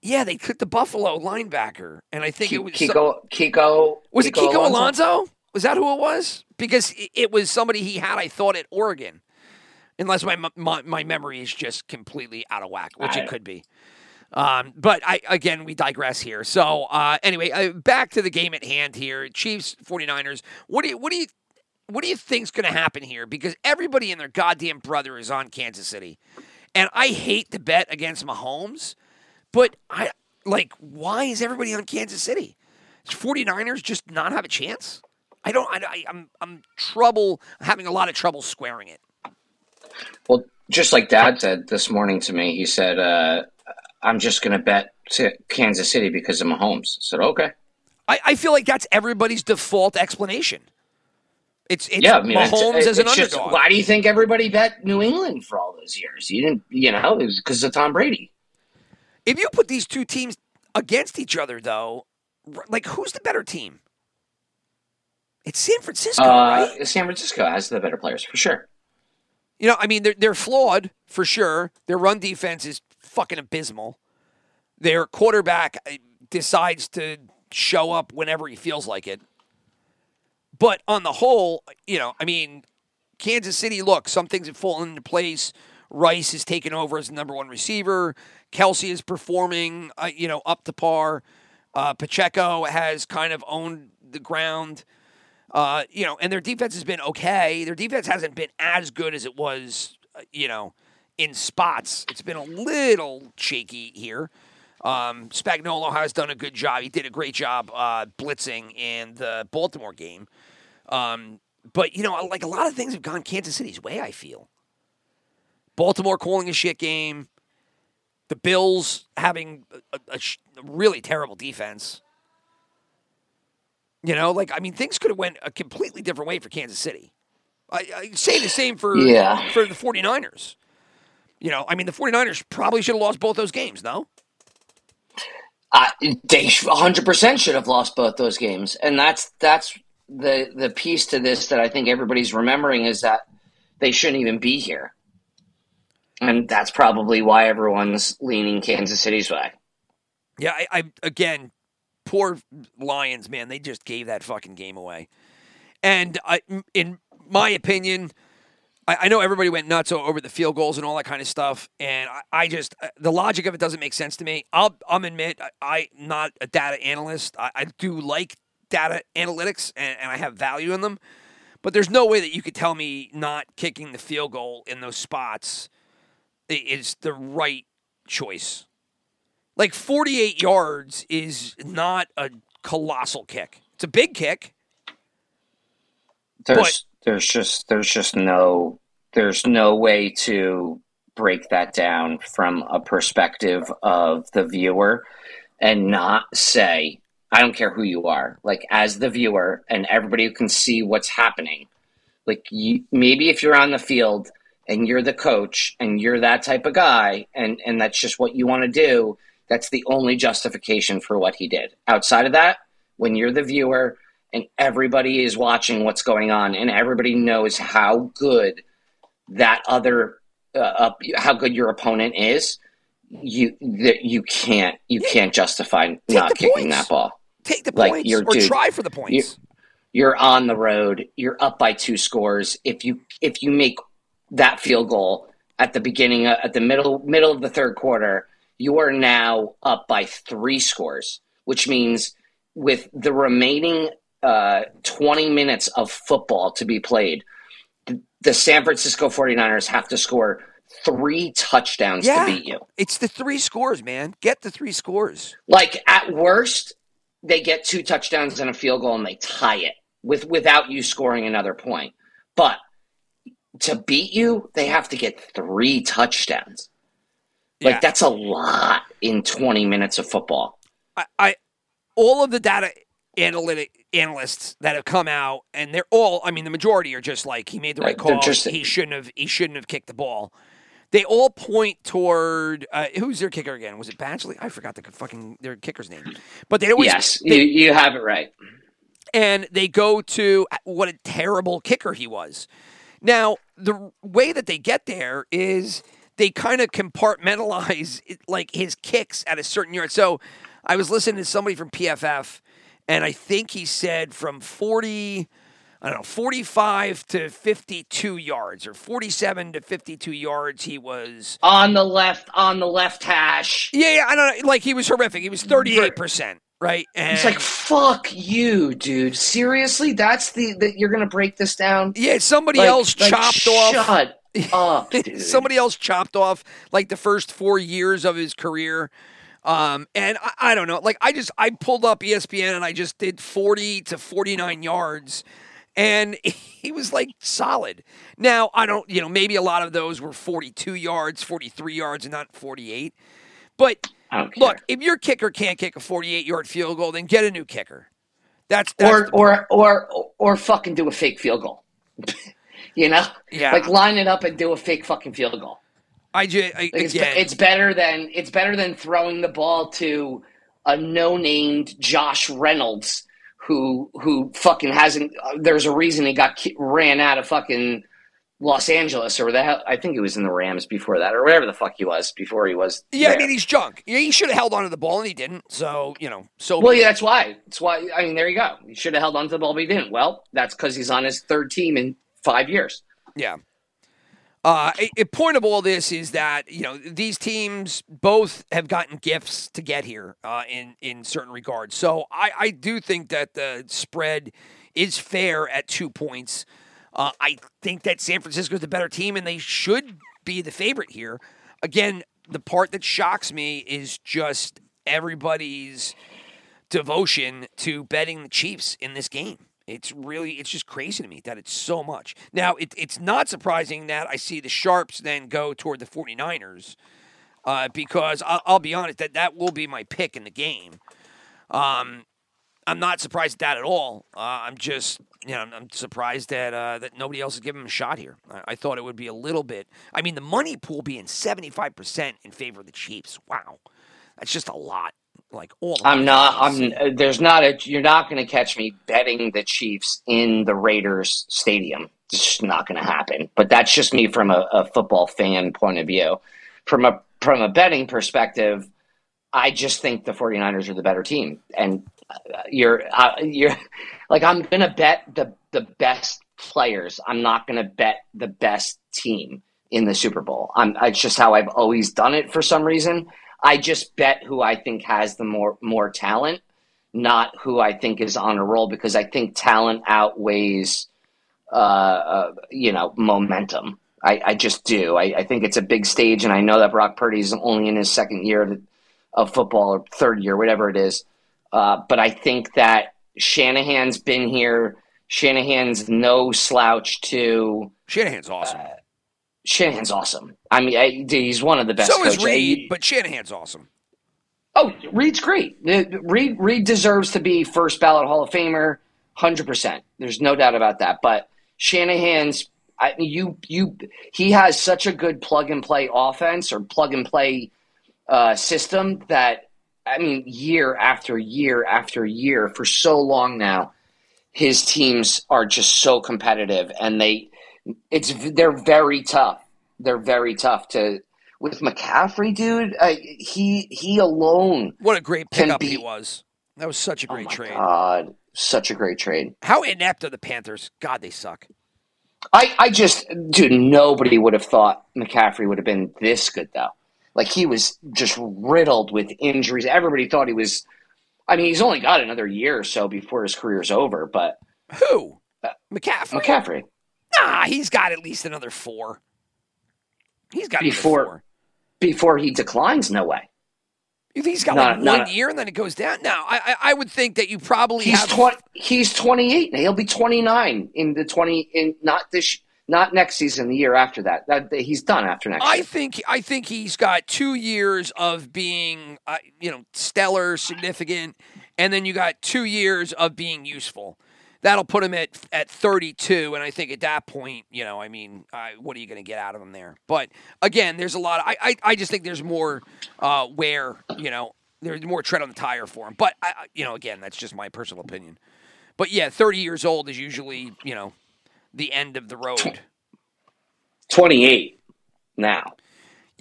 Speaker 1: Yeah, they took the Buffalo linebacker, and I think
Speaker 2: Ki-
Speaker 1: it was some-
Speaker 2: Kiko. Kiko.
Speaker 1: was it Kiko
Speaker 2: Alonso?
Speaker 1: Alonso? Was that who it was? Because it was somebody he had, I thought, at Oregon. Unless my my, my memory is just completely out of whack, which it could be. Um, but I again, we digress here. So uh, anyway, uh, back to the game at hand here. Chiefs 49ers. What do you what do you what do you think's going to happen here? Because everybody and their goddamn brother is on Kansas City, and I hate to bet against Mahomes, but I like why is everybody on Kansas City? Does 49ers just not have a chance? I don't. I, I, I'm I'm trouble having a lot of trouble squaring it.
Speaker 2: Well, just like Dad said this morning to me, he said, uh, "I'm just going to bet to Kansas City because of Mahomes." I said, "Okay."
Speaker 1: I, I feel like that's everybody's default explanation. It's it's
Speaker 2: yeah, I mean, it's-
Speaker 1: Mahomes as an
Speaker 2: it's just-
Speaker 1: underdog.
Speaker 2: why do you think everybody bet New England for all those years? You didn't, you know, it was because of Tom Brady.
Speaker 1: If you put these two teams against each other, though, like who's the better team? It's San Francisco,
Speaker 2: Uh,
Speaker 1: right?
Speaker 2: San Francisco has the better players for sure.
Speaker 1: You know, I mean, they're they're flawed for sure. Their run defense is fucking abysmal. Their quarterback uh, decides to show up whenever he feels like it. But on the whole, you know, I mean, Kansas City, look, some things have fallen into place. Rice has taken over as the number one receiver. Kelce is performing, uh, you know, up to par. Uh, Pacheco has kind of owned the ground. Uh, you know, and their defense has been okay. Their defense hasn't been as good as it was, uh, you know, in spots. It's been a little shaky here. Um, Spagnuolo has done a good job. He did a great job uh, blitzing in the Baltimore game. Um, but you know, like a lot of things have gone Kansas City's way. I feel Baltimore calling a shit game, the Bills having a, a- a really terrible defense. You know, like I mean, things could have went a completely different way for Kansas City. I, I say the same for
Speaker 2: Yeah.
Speaker 1: for the 49ers. You know, I mean, the 49ers probably should have lost both those games, no?
Speaker 2: Uh, they 100% should have lost both those games, and that's that's the the piece to this that I think everybody's remembering is that they shouldn't even be here, and that's probably why everyone's leaning Kansas City's way.
Speaker 1: Yeah, I, I again, poor Lions, man, they just gave that fucking game away. And I, in my opinion, I, I know everybody went nuts over the field goals and all that kind of stuff, and I, I just uh, the logic of it doesn't make sense to me. I'll I'm admit I, I'm not a data analyst. I, I do like data analytics, and, and I have value in them. But there's no way that you could tell me not kicking the field goal in those spots is the right choice. Like 48 yards is not a colossal kick. It's a big kick.
Speaker 2: There's
Speaker 1: But-
Speaker 2: there's just there's just no there's no way to break that down from a perspective of the viewer and not say I don't care who you are like as the viewer and everybody who can see what's happening like you maybe if you're on the field and you're the coach and you're that type of guy and and that's just what you want to do that's the only justification for what he did. Outside of that when you're the viewer and everybody is watching what's going on and everybody knows how good that other uh, uh, how good your opponent is you that you can't you can't justify not kicking
Speaker 1: points.
Speaker 2: that ball.
Speaker 1: Take the
Speaker 2: Like,
Speaker 1: points
Speaker 2: you're-
Speaker 1: or
Speaker 2: dude,
Speaker 1: try for the points.
Speaker 2: you're on the road. You're up by two scores. If you if you make that field goal at the beginning at the middle middle of the third quarter you are now up by three scores which means with the remaining uh, 20 minutes of football to be played the, san francisco 49ers have to score three touchdowns
Speaker 1: Yeah.
Speaker 2: to beat you
Speaker 1: It's the three scores, man. Get the three scores.
Speaker 2: like at worst, they get two touchdowns and a field goal and they tie it with without you scoring another point. But to beat you, they have to get three touchdowns. Like
Speaker 1: Yeah.
Speaker 2: that's a lot in 20 minutes of football.
Speaker 1: I, I all of the data analytic analysts that have come out, and they're all. I mean, the majority are just like he made the right call.
Speaker 2: just-
Speaker 1: he shouldn't have. He shouldn't have kicked the ball. They all point toward uh, who's their kicker again? Was it Badgley? I forgot the fucking their kicker's name. But they always
Speaker 2: yes,
Speaker 1: they-
Speaker 2: you, you have it right.
Speaker 1: and they go to what a terrible kicker he was. Now, the way that they get there is they kind of compartmentalize like his kicks at a certain yard. So I was listening to somebody from PFF, and I think he said from 40, I don't know, 45 to 52 yards or 47 to 52 yards, he was.
Speaker 2: On the left, on the left hash.
Speaker 1: Yeah, yeah, I don't know. Like he was horrific. He was 38%, right? And
Speaker 2: It's like fuck you, dude. Seriously, that's the that you're gonna break this down.
Speaker 1: yeah, somebody
Speaker 2: Like-
Speaker 1: else
Speaker 2: like,
Speaker 1: chopped off.
Speaker 2: Shut [laughs] [laughs] up, dude.
Speaker 1: Somebody else chopped off like the first four years of his career. Um, and I, I don't know. Like I just I pulled up ESPN and I just did 40 to 49 yards. And [laughs] he was like solid. Now, I don't, you know, maybe a lot of those were 42 yards, 43 yards, and not 48. But
Speaker 2: I don't care.
Speaker 1: look, if your kicker can't kick a 48 yard field goal, then get a new kicker. That's, that's
Speaker 2: or or or or fucking do a fake field goal. You know,
Speaker 1: Yeah.
Speaker 2: like line it up and do a fake fucking field goal.
Speaker 1: I just,
Speaker 2: Like it's, it's better than it's better than throwing the ball to a no named Josh Reynolds who who fucking hasn't. Uh, there's a reason he got ki- ran out of fucking Los Angeles or the hell. I think he was in the Rams before that or whatever the fuck he was before he was.
Speaker 1: yeah, I mean, he's junk. Yeah, He should have held on to the ball and he didn't. So, you know, so
Speaker 2: Well, yeah, that's why. That's why. I mean, there you go. He should have held on to the ball, but he didn't. Well, that's because he's on his third team in five years.
Speaker 1: Yeah. Uh, a, a point of all this is that you know these teams both have gotten gifts to get here uh, in in certain regards. So I, I do think that the spread is fair at two points. Uh, I think that San Francisco is the better team, and they should be the favorite here. Again, the part that shocks me is just everybody's devotion to betting the Chiefs in this game. It's really, it's just crazy to me that it's so much. Now, it, it's not surprising that I see the Sharps then go toward the 49ers uh, because I'll, I'll be honest, that that will be my pick in the game. Um, I'm not surprised at that at all. Uh, I'm just, you know, I'm, I'm surprised that uh, that nobody else is giving him a shot here. I, I thought it would be a little bit. I mean, the money pool being 75 percent in favor of the Chiefs. Wow, that's just a lot. Like all.
Speaker 2: I'm not. I'm. uh, There's not a. You're not going to catch me betting the Chiefs in the Raiders stadium. It's just not going to happen. But that's just me from a, a football fan point of view. From a from a betting perspective, I just think the 49ers are the better team. And uh, you're uh, you're like I'm going to bet the the best players. I'm not going to bet the best team in the Super Bowl. I'm. It's just how I've always done it for some reason. I just bet who I think has the more more talent, not who I think is on a roll because I think talent outweighs, uh, uh, you know, momentum. I, I just do. I, I think it's a big stage, and I know that Brock Purdy is only in his second year of, of football or third year, whatever it is. Uh, but I think that Shanahan's been here. Shanahan's no slouch to.
Speaker 1: Shanahan's awesome.
Speaker 2: Shanahan's awesome. I mean, I, he's one of the best.
Speaker 1: so is. Reed, but Shanahan's awesome.
Speaker 2: Oh, Reed's great. Reed Reed deserves to be first ballot Hall of Famer, hundred percent. There's no doubt about that. But Shanahan's, I, you you he has such a good plug and play offense or plug and play uh, system that I mean, year after year after year for so long now, his teams are just so competitive, and they it's they're very tough. They're very tough to with McCaffrey, dude. I, he he alone.
Speaker 1: What a great pickup
Speaker 2: be-
Speaker 1: he was. That was such a
Speaker 2: Oh
Speaker 1: great
Speaker 2: my
Speaker 1: trade.
Speaker 2: God, such a great trade.
Speaker 1: How inept are the Panthers? God, they suck.
Speaker 2: I, I just, dude, nobody would have thought McCaffrey would have been this good, though. Like, he was just riddled with injuries. Everybody thought he was, I mean, he's only got another year or so before his career's over, but
Speaker 1: Who? Uh, McCaffrey.
Speaker 2: McCaffrey,
Speaker 1: Nah, he's got at least another four. He's got
Speaker 2: Before-
Speaker 1: four.
Speaker 2: before he declines, no way.
Speaker 1: You think he's got
Speaker 2: Not-
Speaker 1: like
Speaker 2: not
Speaker 1: one year and then it goes down? No, I, I I would think that you probably
Speaker 2: He's
Speaker 1: have.
Speaker 2: 20, he's 28 now. He'll be 29 in the 20, in not this, not next season, the year after that. That He's done after next
Speaker 1: I
Speaker 2: year.
Speaker 1: think I think he's got two years of being, uh, you know, stellar, significant, and then you got two years of being useful. That'll put him at at 32, and I think at that point, you know, I mean, uh, what are you going to get out of him there? But again, there's a lot. Of, I, I I just think there's more uh, where you know there's more tread on the tire for him. But I, I- you know, again, that's just my personal opinion. But yeah, 30 years old is usually you know the end of the road.
Speaker 2: 28 now.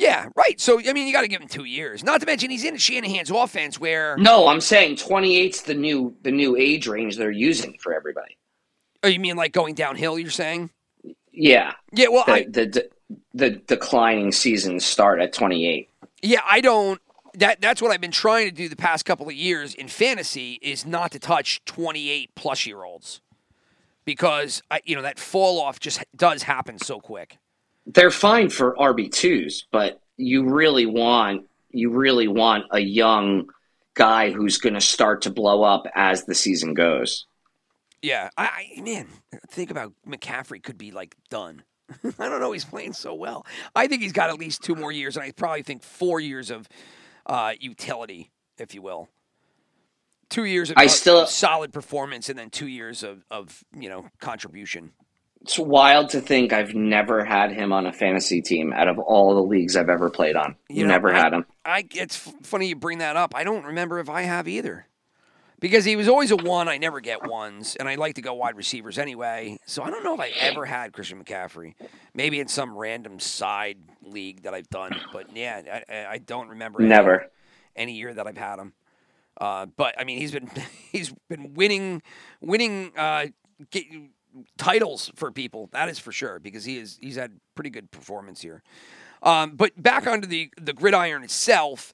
Speaker 1: Yeah, right. So I mean, you got to give him two years. Not to mention he's in Shanahan's offense where.
Speaker 2: No, I'm saying 28's the new the new age range they're using for everybody.
Speaker 1: Oh, you mean like going downhill? You're saying?
Speaker 2: Yeah,
Speaker 1: Yeah. Well,
Speaker 2: the
Speaker 1: I
Speaker 2: the, the, the declining seasons start at 28.
Speaker 1: yeah I don't. That that's what I've been trying to do the past couple of years in fantasy is not to touch 28 plus year olds because I you know that fall off just does happen so quick.
Speaker 2: They're fine for RB2s, but you really want you really want a young guy who's going to start to blow up as the season goes.
Speaker 1: Yeah, I, I man, think about McCaffrey could be like done. [laughs] I don't know. He's playing so well. I think he's got at least two more years, and I probably think four years of uh, utility, if you will. Two years of
Speaker 2: I
Speaker 1: of
Speaker 2: still-
Speaker 1: solid performance, and then two years of, of you know contribution.
Speaker 2: It's wild to think I've never had him on a fantasy team out of all the leagues I've ever played on.
Speaker 1: You know,
Speaker 2: never
Speaker 1: I-
Speaker 2: had him.
Speaker 1: I it's funny you bring that up. I don't remember if I have either. Because he was always a one, I never get ones, and I like to go wide receivers anyway. So I don't know if I ever had Christian McCaffrey. Maybe in some random side league that I've done, but yeah, I- I, don't remember any-
Speaker 2: Never.
Speaker 1: any year that I've had him. Uh, but I mean, he's been [laughs] he's been winning winning uh, get, titles for people. That is for sure because he is he's had pretty good performance here. Um, but back onto the the gridiron itself,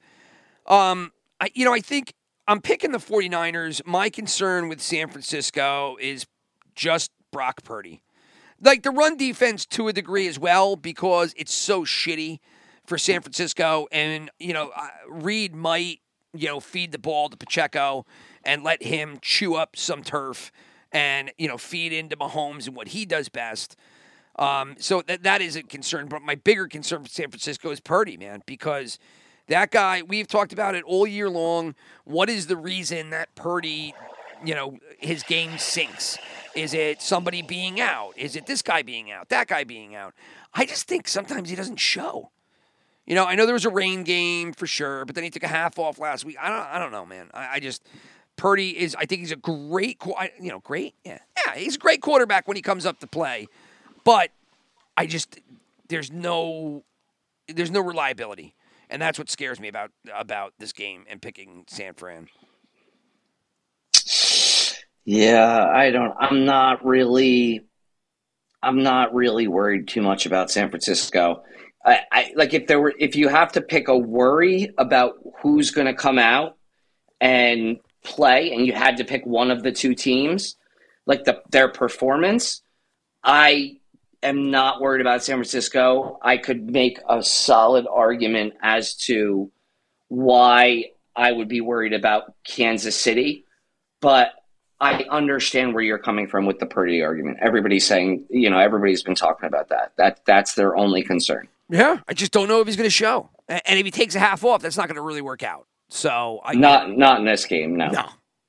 Speaker 1: um, I you know I think I'm picking the 49ers. My concern with San Francisco is just Brock Purdy. Like the run defense to a degree as well because it's so shitty for San Francisco and you know Reed might you know feed the ball to Pacheco and let him chew up some turf and you know feed into Mahomes and what he does best. Um, so that that is a concern, but my bigger concern for San Francisco is Purdy, man, because that guy we've talked about it all year long. What is the reason that Purdy you know, his game sinks? Is it somebody being out? Is it this guy being out? That guy being out? I just think sometimes he doesn't show. You know, I know there was a rain game for sure, but then he took a half off last week. I don't, I don't know, man. I, I just Purdy is. I think he's a great, you know, great. Yeah, yeah, he's a great quarterback when he comes up to play, but I just there's no there's no reliability, and that's what scares me about about this game and picking San Fran.
Speaker 2: Yeah, I don't. I'm not really. I'm not really worried too much about San Francisco. I, I like if there were if you have to pick a worry about who's going to come out and play, and you had to pick one of the two teams, like the their performance. I am not worried about San Francisco. I could make a solid argument as to why I would be worried about Kansas City, but I understand where you're coming from with the Purdy argument. Everybody's saying, you know, everybody's been talking about that. That that's their only concern.
Speaker 1: Yeah, I just don't know if he's going to show, and if he takes a half off, that's not going to really work out. So I
Speaker 2: Not not in this game, no.
Speaker 1: no,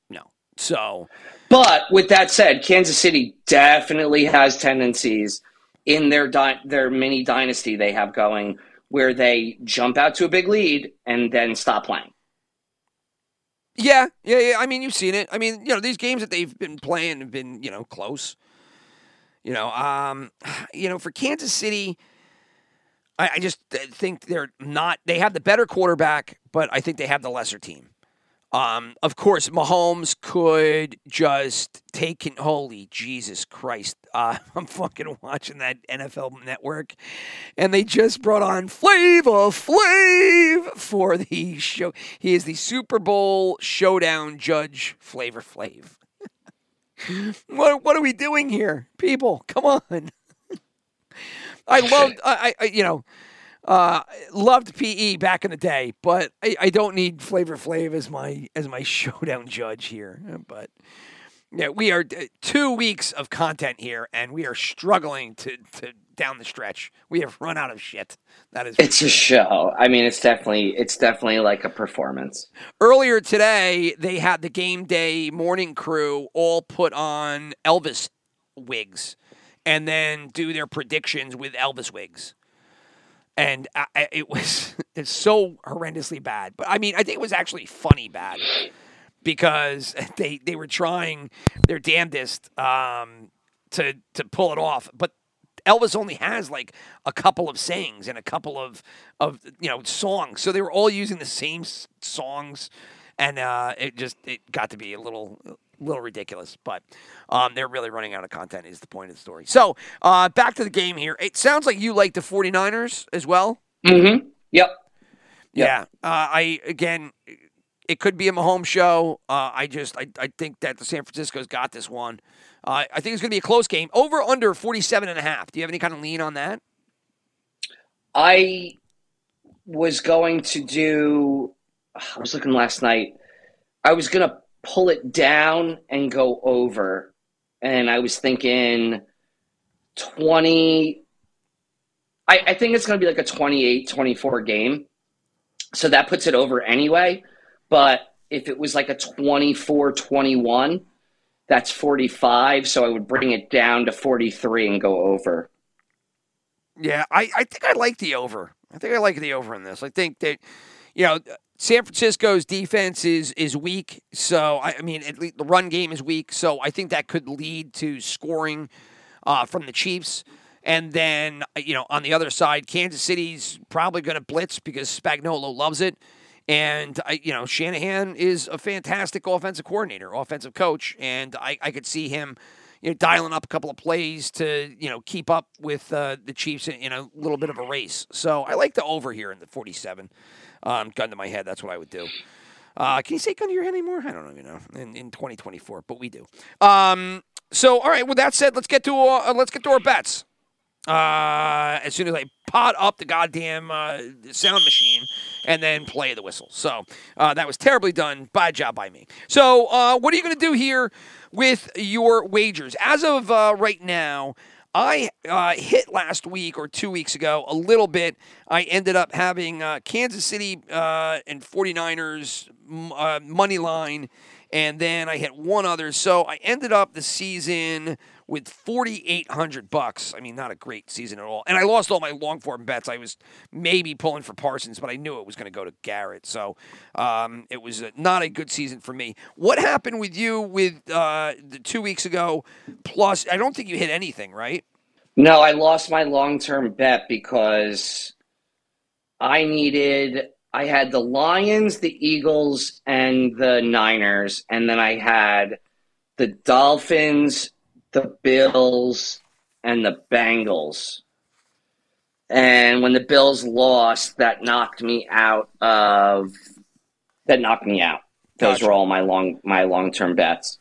Speaker 1: no. So
Speaker 2: But with that said, Kansas City definitely has tendencies in their di- their mini dynasty they have going where they jump out to a big lead and then stop playing.
Speaker 1: Yeah, yeah, yeah. I mean, you've seen it. I mean, you know, these games that they've been playing have been, you know, close. You know, um, [sighs] you know, for Kansas City, I, I just think they're not. They have the better quarterback, but I think they have the lesser team. Um, of course, Mahomes could just take. Con- Holy Jesus Christ! [laughs] Uh, I'm fucking watching that NFL Network, and they just brought on Flavor Flav for the show. He is the Super Bowl showdown judge, Flavor Flav. [laughs] what what are we doing here, people? Come on! [laughs] I [laughs] loved, I, I you know, uh, loved PE back in the day, but I, I don't need Flavor Flav as my as my [laughs] showdown judge here. But yeah, we are uh, two weeks of content here, and we are struggling to to down the stretch. We have run out of shit. That is
Speaker 2: It's a show. I mean, it's definitely it's definitely like a performance.
Speaker 1: Earlier today, they had the game day morning crew all put on Elvis wigs and then do their predictions with Elvis wigs. And I, it was [laughs] it's so horrendously bad. But I mean, I think it was actually funny bad because [laughs] they they were trying their damnedest um, to to pull it off. But Elvis only has like a couple of sayings and a couple of of you know songs, so they were all using the same songs, and uh, it just it got to be a little little ridiculous. But um, they're really running out of content. Is the point of the story. So uh, back to the game here. It sounds like you like the 49ers as well.
Speaker 2: Mm-hmm. Yep.
Speaker 1: Yeah. Uh, I again, it could be a Mahomes show. Uh, I just I, I think that the San Francisco's got this one. Uh, I think it's going to be a close game. Over under 47 and a half. Do you have any kind of lean on that?
Speaker 2: I was going to do. I was looking last night. I was going to pull it down and go over, and I was thinking twenty. I, I think it's going to be like a 28-24 game, so that puts it over anyway. But if it was like a 24-21, that's forty-five. So I would bring it down to forty-three and go over.
Speaker 1: Yeah, I, I think I like the over. I think I like the over in this. I think that, you know, San Francisco's defense is is weak. So I, I mean, at least the run game is weak. So I think that could lead to scoring uh, from the Chiefs. And then you know, on the other side, Kansas City's probably going to blitz because Spagnuolo loves it. And I, you know, Shanahan is a fantastic offensive coordinator, offensive coach, and I, I could see him, you know, dialing up a couple of plays to, you know, keep up with uh, the Chiefs in, in a little bit of a race. So I like the over here in the 47. Um, gun to my head, that's what I would do. Uh, can you say gun to your head anymore? I don't even know in, in 2024, but we do. Um, so all right, with that said, let's get to uh, let's get to our bets. Uh, as soon as I pot up the goddamn uh, sound machine and then play the whistle. So uh, that was terribly done. Bad job by me. So uh, what are you going to do here with your wagers? As of uh, right now, I uh, hit last week or two weeks ago a little bit. I ended up having uh, Kansas City uh, and 49ers uh, money line and then I hit one other. So I ended up the season with 4800 bucks. I mean, not a great season at all. And I lost all my long form bets. I was maybe pulling for Parsons, but I knew it was going to go to Garrett. So um, it was not a good season for me. What happened with you with uh, the two weeks ago? Plus, I don't think you hit anything, right?
Speaker 2: No, I lost my long term bet because I needed I had the Lions, the Eagles, and the Niners, and then I had the Dolphins, the Bills, and the Bengals. And when the Bills lost, that knocked me out of that knocked me out. Those
Speaker 1: Gotcha.
Speaker 2: were all my long my long term bets.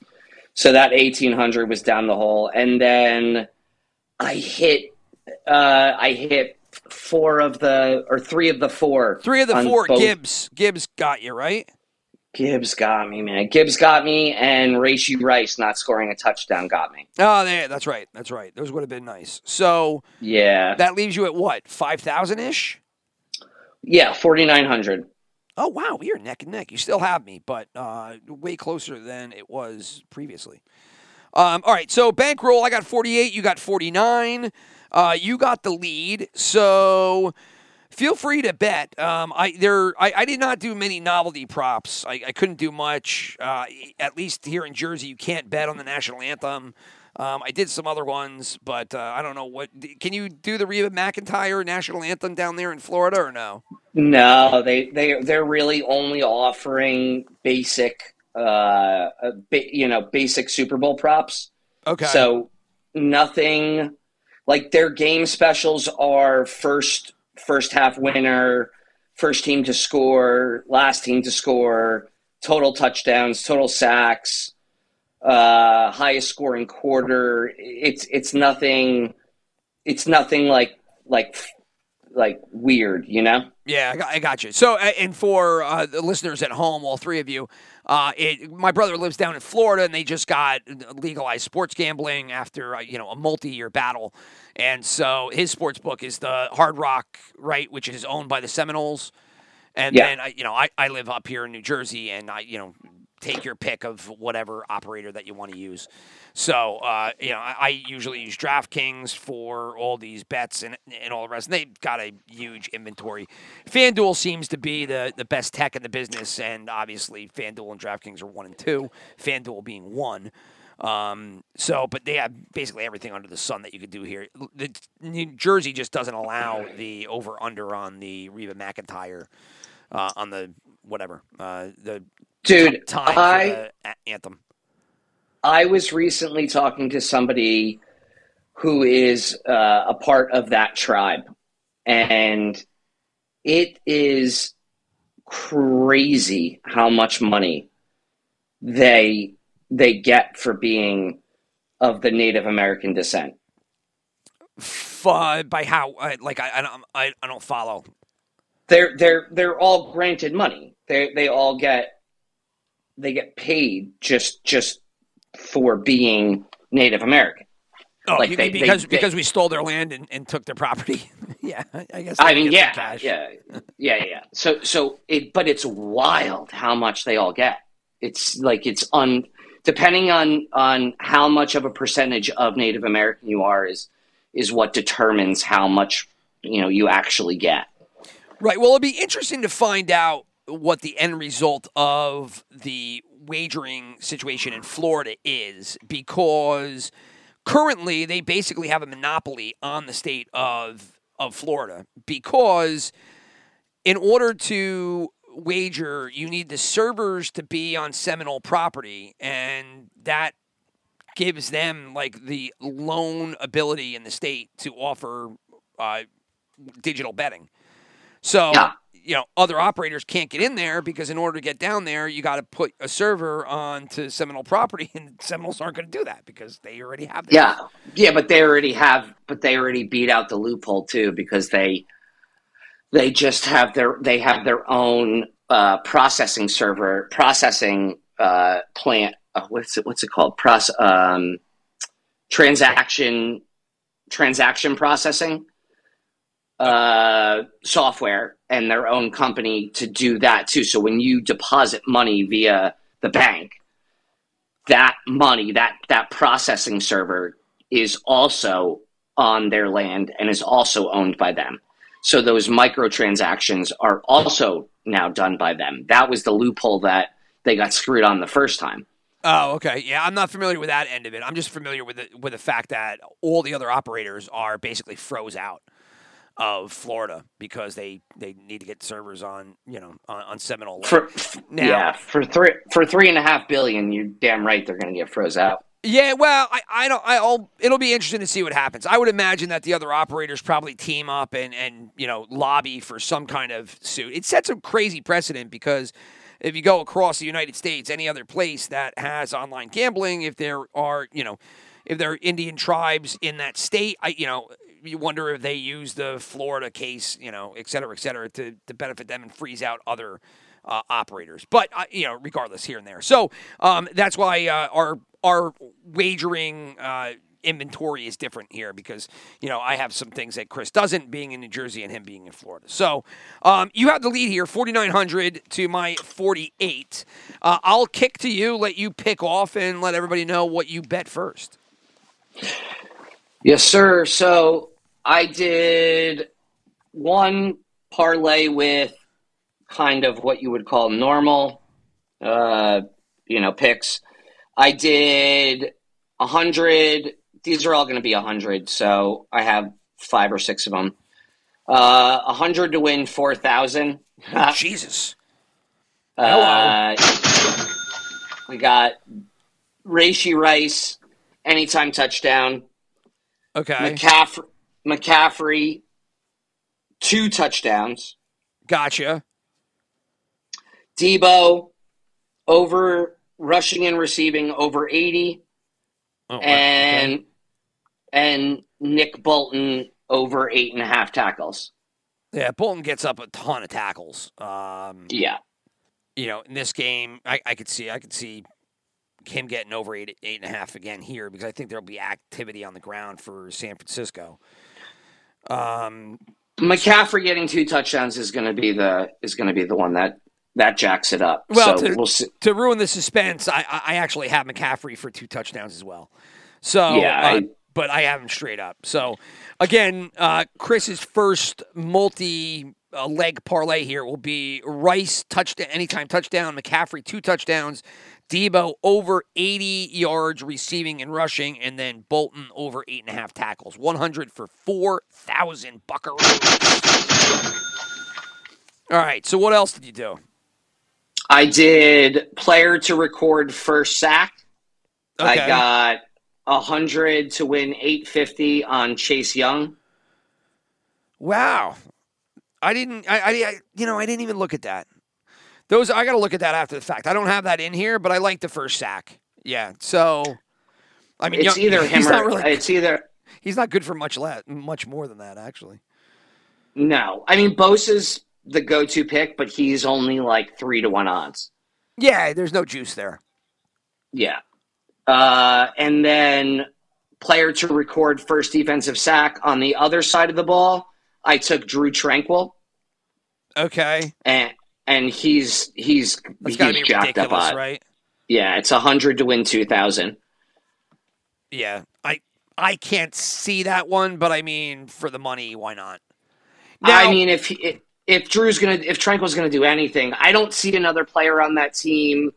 Speaker 2: So that eighteen hundred was down the hole, and then I hit uh, I hit four of the or three of the four.
Speaker 1: Three of the four,
Speaker 2: both-
Speaker 1: Gibbs. Gibbs got you, right?
Speaker 2: Gibbs got me, man. Gibbs got me, and Rashee Rice not scoring a touchdown got me.
Speaker 1: Oh, there, that's right. That's right. Those would have been nice. So
Speaker 2: Yeah,
Speaker 1: that leaves you at what, 5,000 ish?
Speaker 2: yeah, forty nine hundred.
Speaker 1: Oh, wow. We are neck and neck. You still have me, but uh, way closer than it was previously. Um, all right. So bankroll, I got 48. You got 49. Uh, you got the lead. So feel free to bet. Um, I there I, I did not do many novelty props. I, I couldn't do much. Uh, at least here in Jersey, you can't bet on the national anthem. Um, I did some other ones, but uh, I don't know what. Can you do the Reba McEntire national anthem down there in Florida or no?
Speaker 2: No, they they they're really only offering basic, uh, uh, you know, basic Super Bowl props.
Speaker 1: Okay.
Speaker 2: So nothing like their game specials are first first half winner, first team to score, last team to score, total touchdowns, total sacks, uh, highest scoring quarter. It's it's nothing. It's nothing like like like weird, you know.
Speaker 1: Yeah, I got, I got you. So, uh, and for uh, the listeners at home, all three of you, uh, it, my brother lives down in Florida, and they just got legalized sports gambling after uh, you know a multi-year battle, and so his sports book is the Hard Rock, right, which is owned by the Seminoles, and
Speaker 2: Yeah.
Speaker 1: then I, you know I, I live up here in New Jersey, and I you know take your pick of whatever operator that you want to use. So, uh, you know, I, I usually use DraftKings for all these bets and, and all the rest. And they've got a huge inventory. FanDuel seems to be the, the best tech in the business. And obviously, FanDuel and DraftKings are one and two, FanDuel being one. Um, so, but they have basically everything under the sun that you could do here. The, New Jersey just doesn't allow the over under on the Reba McEntire, uh, on the whatever, uh, the
Speaker 2: Dude,
Speaker 1: time
Speaker 2: I
Speaker 1: the anthem.
Speaker 2: I was recently talking to somebody who is uh, a part of that tribe, and it is crazy how much money they they get for being of the Native American descent.
Speaker 1: Uh, by how? Uh, like I, I don't, I, I don't follow.
Speaker 2: They're they're they're all granted money. They they all get they get paid just just for being Native American.
Speaker 1: Oh,
Speaker 2: Like they-
Speaker 1: because
Speaker 2: they-
Speaker 1: because we stole their land and, and took their property? [laughs] yeah, I- guess.
Speaker 2: I mean, yeah, yeah, yeah, yeah. So, so it, but it's wild how much they all get. It's like it's un, depending on on how much of a percentage of Native American you are is is what determines how much you know you actually get.
Speaker 1: Right. Well, it'd be interesting to find out what the end result of the wagering situation in Florida is because currently they basically have a monopoly on the state of of Florida because in order to wager you need the servers to be on Seminole property and that gives them like the lone ability in the state to offer uh, digital betting. So,
Speaker 2: Yeah.
Speaker 1: You know, other operators can't get in there because in order to get down there, you got to put a server onto Seminole property, [laughs] and Seminoles aren't going to do that because they already have that.
Speaker 2: Yeah, yeah, but they already have, but they already beat out the loophole too because they they just have their they have their own uh, processing server processing uh, plant. Uh, what's it what's it called? Proce- um, transaction transaction processing uh, software and their own company to do that too. So when you deposit money via the bank, that money, that that processing server is also on their land and is also owned by them. So those microtransactions are also now done by them. That was the loophole that they got screwed on the first time.
Speaker 1: Oh, okay. Yeah, I'm not familiar with that end of it. I'm just familiar with the with the fact that all the other operators are basically froze out of Florida because they they need to get servers on you know on, on Seminole.
Speaker 2: For
Speaker 1: Now-
Speaker 2: yeah, for three for three and a half billion, you're damn right they're going to get froze out.
Speaker 1: Yeah, well, I, I don't. I'll. It'll be interesting to see what happens. I would imagine that the other operators probably team up and and you know lobby for some kind of suit. It sets a crazy precedent because if you go across the United States, any other place that has online gambling, if there are you know, if there are Indian tribes in that state, I you know. You wonder if they use the Florida case, you know, et cetera, et cetera, to, to benefit them and freeze out other uh, operators. But uh, you know, regardless, here and there. So um, that's why uh, our our wagering uh, inventory is different here because you know I have some things that Chris doesn't, being in New Jersey and him being in Florida. So um, you have the lead here, forty nine hundred to my forty eight. Uh, I'll kick to you, let you pick off, and let everybody know what you bet first.
Speaker 2: Yes, sir. So I did one parlay with kind of what you would call normal, uh, you know, picks. I did a hundred. These are all going to be a hundred, so I have five or six of them. Uh, A hundred to win four thousand. [laughs]
Speaker 1: Jesus.
Speaker 2: Uh, we got Rashee Rice, anytime touchdown.
Speaker 1: Okay.
Speaker 2: McCaffrey, McCaffrey, two touchdowns.
Speaker 1: Gotcha.
Speaker 2: Deebo, over rushing and receiving over 80.
Speaker 1: Oh,
Speaker 2: and
Speaker 1: Okay.
Speaker 2: and Nick Bolton over eight and a half tackles.
Speaker 1: yeah, Bolton gets up a ton of tackles. Um,
Speaker 2: Yeah.
Speaker 1: you know, in this game, I, I could see I could see him getting over eight eight and a half again here because I think there'll be activity on the ground for San Francisco. Um,
Speaker 2: McCaffrey getting two touchdowns is going to be the is going to be the one that that jacks it up.
Speaker 1: Well,
Speaker 2: so
Speaker 1: to-
Speaker 2: we'll see.
Speaker 1: to ruin the suspense, I, I I actually have McCaffrey for two touchdowns as well. So
Speaker 2: Yeah,
Speaker 1: uh,
Speaker 2: I-
Speaker 1: but I have him straight up. So again, uh, Chris's first multi uh, leg parlay here will be Rice touchdown anytime touchdown, McCaffrey two touchdowns, Deebo over 80 yards receiving and rushing, and then Bolton over eight and a half tackles. 100 for 4,000 buckaroos. All right. So what else did you do?
Speaker 2: I did player to record first sack. I got hundred to win eight fifty on Chase Young.
Speaker 1: Wow. I didn't. I, I. You know. I didn't even look at that. Those. I got to look at that after the fact. I don't have that in here, but I like the first sack. Yeah. So. I mean,
Speaker 2: It's
Speaker 1: Young-
Speaker 2: either [laughs] him
Speaker 1: he's
Speaker 2: or
Speaker 1: not really.
Speaker 2: it's either
Speaker 1: he's not good for much less, much more than that, actually.
Speaker 2: no. I mean, Bosa's the go-to pick, but he's only like three to one odds.
Speaker 1: Yeah. There's no juice there.
Speaker 2: Yeah. Uh, and then player to record first defensive sack on the other side of the ball. I took Drue Tranquill,
Speaker 1: Okay.
Speaker 2: and and he's he's
Speaker 1: That's
Speaker 2: he's
Speaker 1: got to be
Speaker 2: jacked up on.
Speaker 1: right?
Speaker 2: Yeah, it's a hundred to win two thousand.
Speaker 1: Yeah. I. I can't see that one, but I mean, for the money, why not?
Speaker 2: I mean, if he, if Drue's gonna if Tranquill's gonna do anything, I don't see another player on that team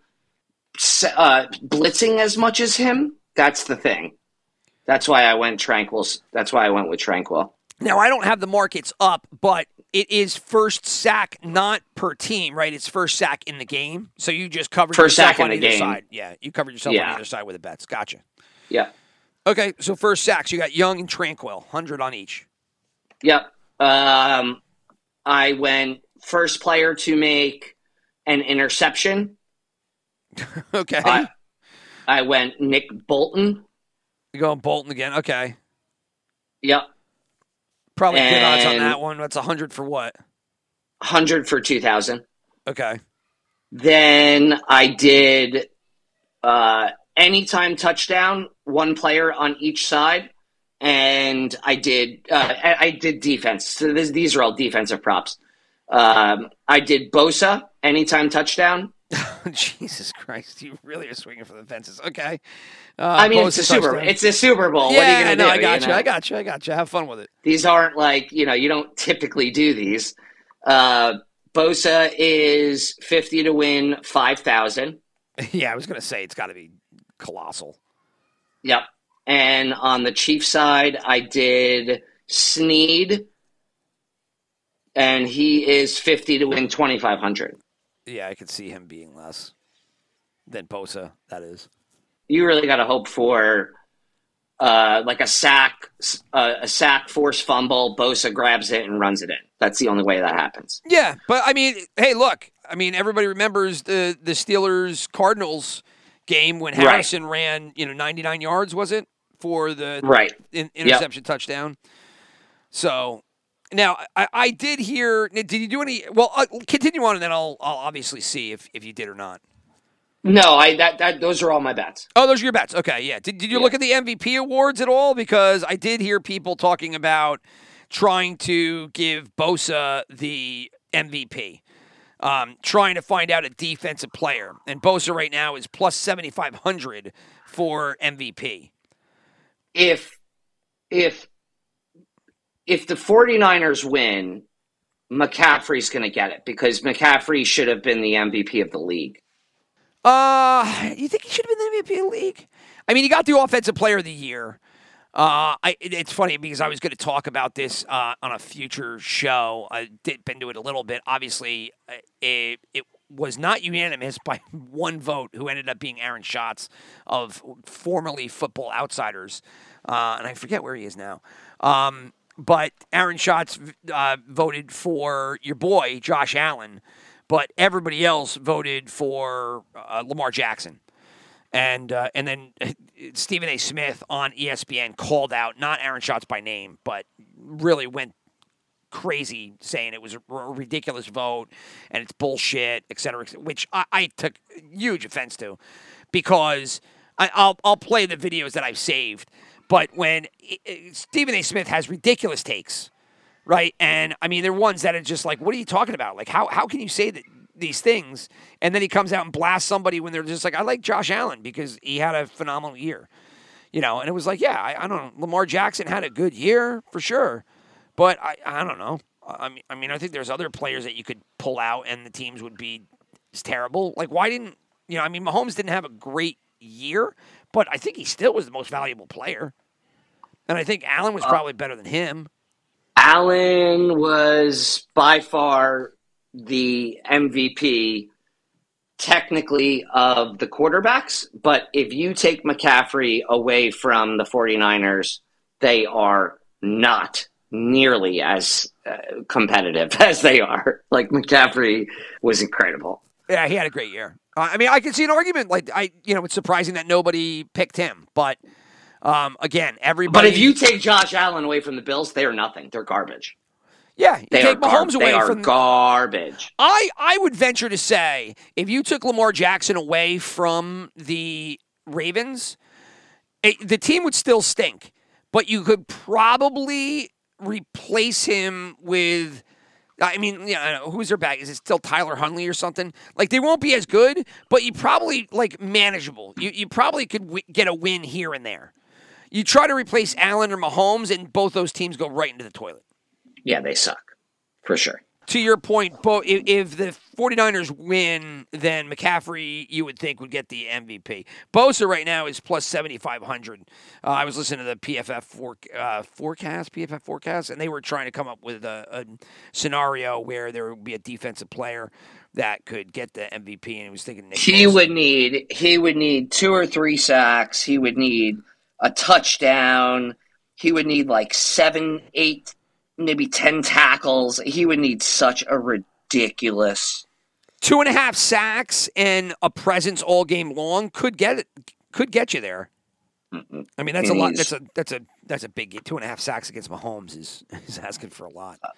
Speaker 2: uh, blitzing as much as him. That's the thing. That's why I went Tranquill's. That's why I went with Tranquil.
Speaker 1: Now I don't have the markets up, but it is first sack not per team, right? It's first sack in the game. So you just covered
Speaker 2: First
Speaker 1: yourself
Speaker 2: sack in the
Speaker 1: either
Speaker 2: game.
Speaker 1: side. Yeah, you covered yourself on
Speaker 2: Yeah.
Speaker 1: either side with the bets. Gotcha.
Speaker 2: Yeah.
Speaker 1: Okay, so first sacks, you got Young and Tranquill, hundred on each.
Speaker 2: Yep. Um, I went first player to make an interception. [laughs]
Speaker 1: Okay,
Speaker 2: I, I went Nick Bolton.
Speaker 1: you going Bolton again? Okay,
Speaker 2: Yep.
Speaker 1: Probably good odds on
Speaker 2: And-
Speaker 1: that one. That's hundred for what?
Speaker 2: 100 for 2000.
Speaker 1: Okay,
Speaker 2: Then I did uh, anytime touchdown, one player on each side, and I did uh, I, I did defense. So this, these are all defensive props. Um, I did Bosa anytime touchdown [laughs]
Speaker 1: Jesus Christ, you really are swinging for the fences. Okay. Uh,
Speaker 2: I mean, it's a Super.
Speaker 1: touchdown.
Speaker 2: It's a Super Bowl.
Speaker 1: yeah,
Speaker 2: what are you gonna
Speaker 1: no,
Speaker 2: do?
Speaker 1: I got you.
Speaker 2: know?
Speaker 1: I got you. I got you. Have fun with it.
Speaker 2: These aren't like you know. You don't typically do these. Uh, Bosa is fifty to win five thousand. [laughs]
Speaker 1: yeah, I was gonna say it's got to be colossal.
Speaker 2: Yep. And on the Chief side, I did Sneed, and he is fifty to win twenty five hundred.
Speaker 1: Yeah, I could see him being less than Bosa. That is.
Speaker 2: You really got to hope for uh, like a sack, uh, a sack, force fumble. Bosa grabs it and runs it in. That's the only way that happens.
Speaker 1: Yeah, but I mean, hey, look. I mean, everybody remembers the the Steelers Cardinals game when
Speaker 2: Right.
Speaker 1: Harrison ran, you know, 99 yards was it for the
Speaker 2: Right.
Speaker 1: in, interception touchdown. So now I, I did hear. Did you do any? Well, uh, continue on, and then I'll I'll obviously see if if you did or not.
Speaker 2: No, I that that those are all my bets.
Speaker 1: Oh, those are your bets. Okay, yeah. Did, did you
Speaker 2: Yeah.
Speaker 1: look at the MVP awards at all? Because I did hear people talking about trying to give Bosa the MVP, um, trying to find out a defensive player. And Bosa right now is plus 7,500 for MVP.
Speaker 2: if if if the 49ers win, McCaffrey's going to get it because McCaffrey should have been the MVP of the league.
Speaker 1: Uh, you think he should have been the MVP of the league? I mean, he got the Offensive Player of the Year. Uh, I, it's funny because I was going to talk about this uh, on a future show. I dip into it a little bit. Obviously, uh, it, it was not unanimous by [laughs] one vote, who ended up being Aaron Schatz of formerly Football Outsiders, uh, and I forget where he is now. Um, but Aaron Schatz uh, voted for your boy Josh Allen, but everybody else voted for uh, Lamar Jackson and uh, and then Stephen A. Smith on ESPN called out not Aaron Schatz by name, but really went crazy saying it was a ridiculous vote and it's bullshit, et cetera, which I, I took huge offense to because I, I'll I'll play the videos that I've saved, but when i- i- Stephen A. Smith has ridiculous takes right? And I mean, they're ones that are just like, what are you talking about? Like, how how can you say that these things? And then he comes out and blasts somebody when they're just like, I like Josh Allen because he had a phenomenal year, you know. And it was like, yeah, I, I don't know. Lamar Jackson had a good year for sure, but I I don't know. I mean, I mean, I think there's other players that you could pull out and the teams would be terrible. Like, why didn't you know? I mean, Mahomes didn't have a great year, but I think he still was the most valuable player. And I think Allen was probably better than him.
Speaker 2: Allen was by far the MVP technically of the quarterbacks, but if you take McCaffrey away from the 49ers, they are not nearly as uh, competitive [laughs] as they are. Like McCaffrey was incredible.
Speaker 1: Yeah, he had a great year. Uh, I mean, I can see an argument. Like, I, you know, it's surprising that nobody picked him, but um, again, everybody.
Speaker 2: But if you take Josh Allen away from the Bills, they are nothing. They're garbage.
Speaker 1: yeah, you
Speaker 2: They
Speaker 1: take
Speaker 2: are gar-
Speaker 1: Mahomes
Speaker 2: they
Speaker 1: away
Speaker 2: are
Speaker 1: from.
Speaker 2: garbage.
Speaker 1: I I would venture to say if you took Lamar Jackson away from the Ravens, it, the team would still stink, but you could probably replace him with. I mean, yeah, who's their back? Is it still Tyler Huntley or something? Like they won't be as good, but you probably like manageable. You you probably could w- get a win here and there. You try to replace Allen or Mahomes, and both those teams go right into the toilet
Speaker 2: Yeah, they suck for sure.
Speaker 1: to your point, Bo, if, if the 49ers win, then McCaffrey, you would think, would get the MVP. Bosa right now is plus 7,500. Uh, I was listening to the PFF for, uh, forecast, PFF forecast, and they were trying to come up with a, a scenario where there would be a defensive player that could get the MVP, and he was thinking Nick
Speaker 2: He
Speaker 1: Bosa.
Speaker 2: would need he would need two or three sacks. He would need a touchdown. He would need like seven, eight, maybe ten tackles. He would need such a ridiculous.
Speaker 1: Two and a half sacks and a presence all game long could get it, could get you there. I mean, that's a lot. That's a that's a that's a big two and a half sacks against Mahomes is is asking for a lot.
Speaker 2: Uh,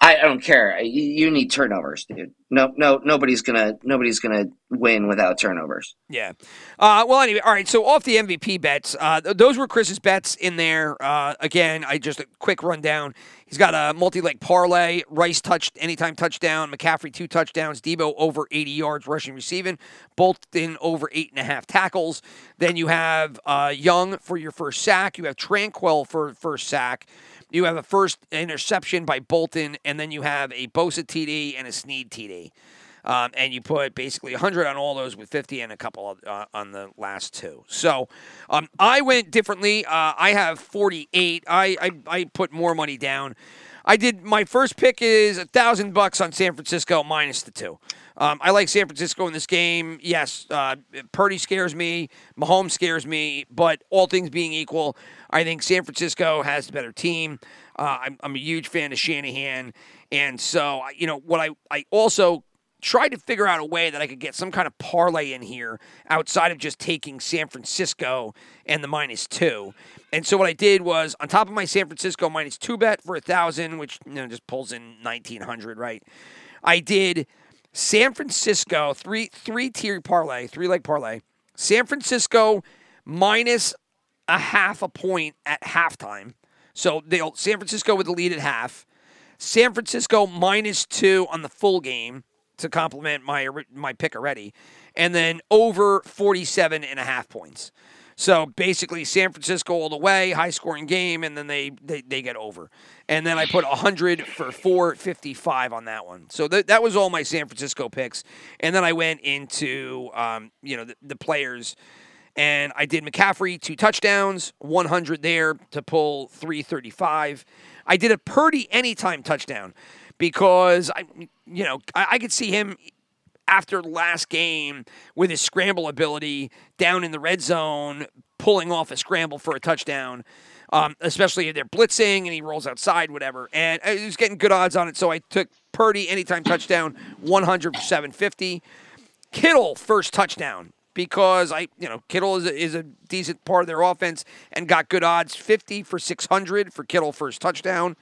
Speaker 2: I don't care. You, need turnovers, dude. No, no, nobody's gonna nobody's gonna win without turnovers.
Speaker 1: Yeah. Uh, well, anyway, all right. So off the MVP bets, uh, th- those were Chris's bets in there. Uh, again, I just a quick rundown. He's got a multi-leg parlay. Rice touched anytime touchdown. McCaffrey two touchdowns. Deebo over 80 yards rushing receiving. Bolton over eight and a half tackles. Then you have uh, Young for your first sack. You have Tranquill for first sack. You have a first interception by Bolton, and then you have a Bosa TD and a Sneed TD. Um, and you put basically 100 on all those with 50 and a couple of, uh, on the last two. So um, I went differently. Uh, I have 48. I, I, I put more money down. I did my first pick is a thousand bucks on San Francisco minus the two. Um, I like San Francisco in this game. Yes, uh, Purdy scares me. Mahomes scares me. But all things being equal, I think San Francisco has the better team. Uh, I'm, I'm a huge fan of Shanahan. And so, you know, what I, I also tried to figure out a way that I could get some kind of parlay in here outside of just taking San Francisco and the minus two. And so what I did was on top of my San Francisco minus two bet for a thousand, which you know just pulls in nineteen hundred, right? I did San Francisco three three tier parlay, three leg parlay. San Francisco minus a half a point at halftime. So they'll San Francisco with the lead at half. San Francisco minus two on the full game to complement my my pick already, and then over 47 and a half points. So basically, San Francisco all the way, high scoring game, and then they, they, they get over. And then I put 100 for 455 on that one. So th- that was all my San Francisco picks. And then I went into, um, you know, the, the players. And I did McCaffrey, two touchdowns, 100 there to pull 335. I did a Purdy anytime touchdown because I, you know, I, I could see him after last game with his scramble ability down in the red zone, pulling off a scramble for a touchdown. Um, especially if they're blitzing and he rolls outside, whatever. And I was getting good odds on it, so I took Purdy anytime touchdown, 100 for 750. Kittle first touchdown because I, you know, Kittle is a, is a decent part of their offense and got good odds, 50 for 600 for Kittle first touchdown.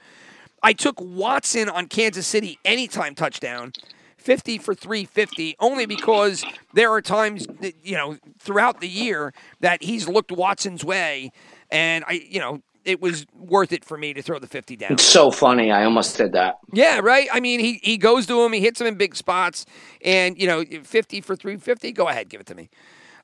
Speaker 1: I took Watson on Kansas City anytime touchdown. 50 for 350 only because there are times that, you know throughout the year that he's looked Watson's way and I you know it was worth it for me to throw the 50 down.
Speaker 2: It's so funny. I almost did that.
Speaker 1: Yeah, right. I mean, he he goes to him, he hits him in big spots, and you know, 50 for 350. Go ahead, give it to me.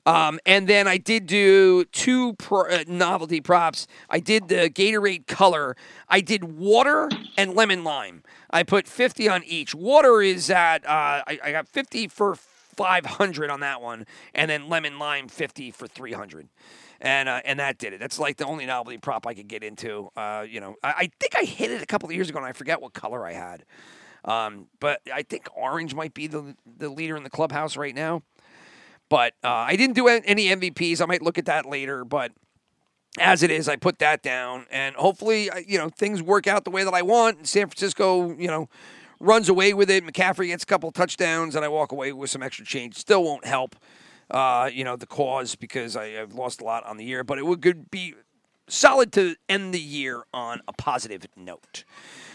Speaker 1: Um, and then I did do two pro, uh, novelty props. I did the Gatorade color. I did water and lemon lime. I put 50 on each. Water is at, uh, I, I got 50 for 500 on that one, and then lemon lime 50 for 300 and uh, and that did it. That's like the only novelty prop I could get into. Uh, you know, I, I, think I hit it a couple of years ago, and I forget what color I had. Um, but I think orange might be the the leader in the clubhouse right now. But uh, I didn't do any MVPs. I might look at that later. But as it is, I put that down, and hopefully, you know, things work out the way that I want. San Francisco, you know, runs away with it. McCaffrey gets a couple touchdowns, and I walk away with some extra change. Still won't help, uh, you know, the cause because I, have lost a lot on the year. But it would be solid to end the year on a positive note.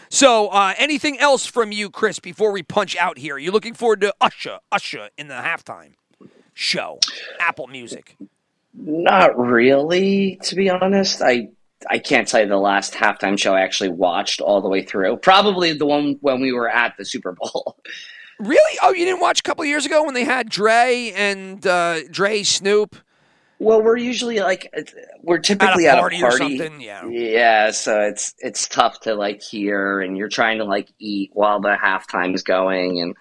Speaker 1: So, uh, anything else from you, Chris, before we punch out here? Are you looking forward to Usher, Usher in the halftime? show, Apple Music?
Speaker 2: Not really, to be honest. I I can't tell you the last halftime show I actually watched all the way through. Probably the one when we were at the Super Bowl. [laughs]
Speaker 1: Really? Oh, you didn't watch a couple years ago when they had Dre and uh, Dre Snoop?
Speaker 2: Well, we're usually like we're typically at a party,
Speaker 1: at a party. Yeah.
Speaker 2: Yeah, so it's it's tough to like hear and you're trying to like eat while the halftime is going and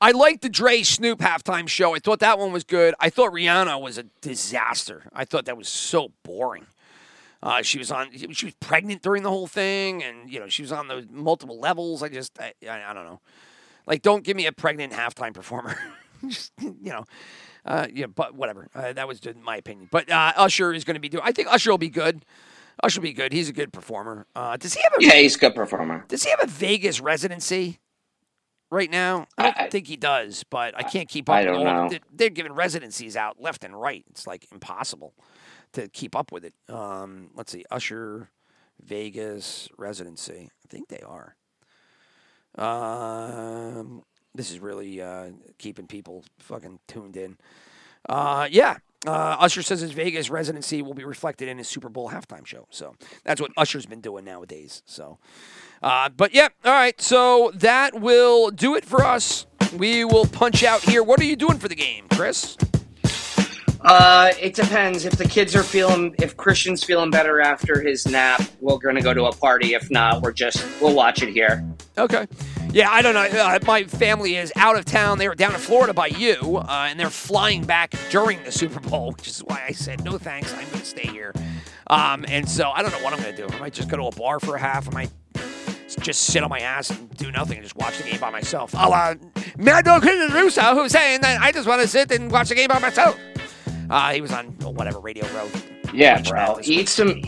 Speaker 1: I liked the Dre Snoop halftime show. I thought that one was good. I thought Rihanna was a disaster. I thought that was so boring. Uh, she was on. She was pregnant during the whole thing, and you know she was on those multiple levels. I just, I, I, I don't know. Like, don't give me a pregnant halftime performer. [laughs] just, you know, uh, yeah. But whatever. Uh, that was my opinion. But uh, Usher is going to be doing. I think Usher will be good. Usher will be good. He's a good performer. Uh, does he have a?
Speaker 2: Yeah, he's a good performer.
Speaker 1: Does he have a Vegas residency? right now? I don't I, think he does, but I can't keep up.
Speaker 2: I don't know.
Speaker 1: They're giving residencies out left and right. It's like impossible to keep up with it. Um, let's see, Usher, Vegas residency. I think they are. Um, this is really uh, keeping people fucking tuned in. Uh, yeah. Uh, Usher says his Vegas residency will be reflected in his Super Bowl halftime show. So that's what Usher's been doing nowadays. So, uh, but yeah, all right. So that will do it for us. We will punch out here. What are you doing for the game, Chris?
Speaker 2: Uh, it depends. If the kids are feeling, if Christian's feeling better after his nap, we're gonna go to a party. If not, we're just we'll watch it here.
Speaker 1: Okay. Yeah, I don't know. Uh, my family is out of town. They were down in Florida by you, uh, and they're flying back during the Super Bowl, which is why I said no thanks. I'm going to stay here. Um, and so I don't know what I'm going to do. I might just go to a bar for a half. I might just sit on my ass and do nothing and just watch the game by myself. A la Mad Dog Russo, who's saying that I just want to sit and watch the game by myself. Uh, he was on whatever Radio Row.
Speaker 2: Yeah, bro. Eat some,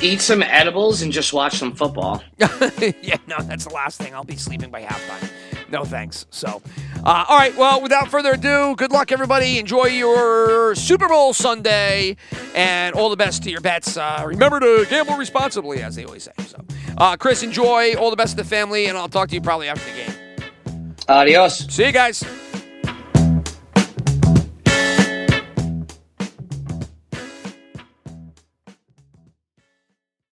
Speaker 2: eat some edibles and just watch some football. [laughs]
Speaker 1: yeah, no, that's the last thing. I'll be sleeping by halftime. No thanks. So, uh, all right. Well, without further ado, good luck, everybody. Enjoy your Super Bowl Sunday, and all the best to your bets. Uh, remember to gamble responsibly, as they always say. So, uh, Chris, enjoy. All the best to the family, and I'll talk to you probably after the game.
Speaker 2: Adios.
Speaker 1: See you guys.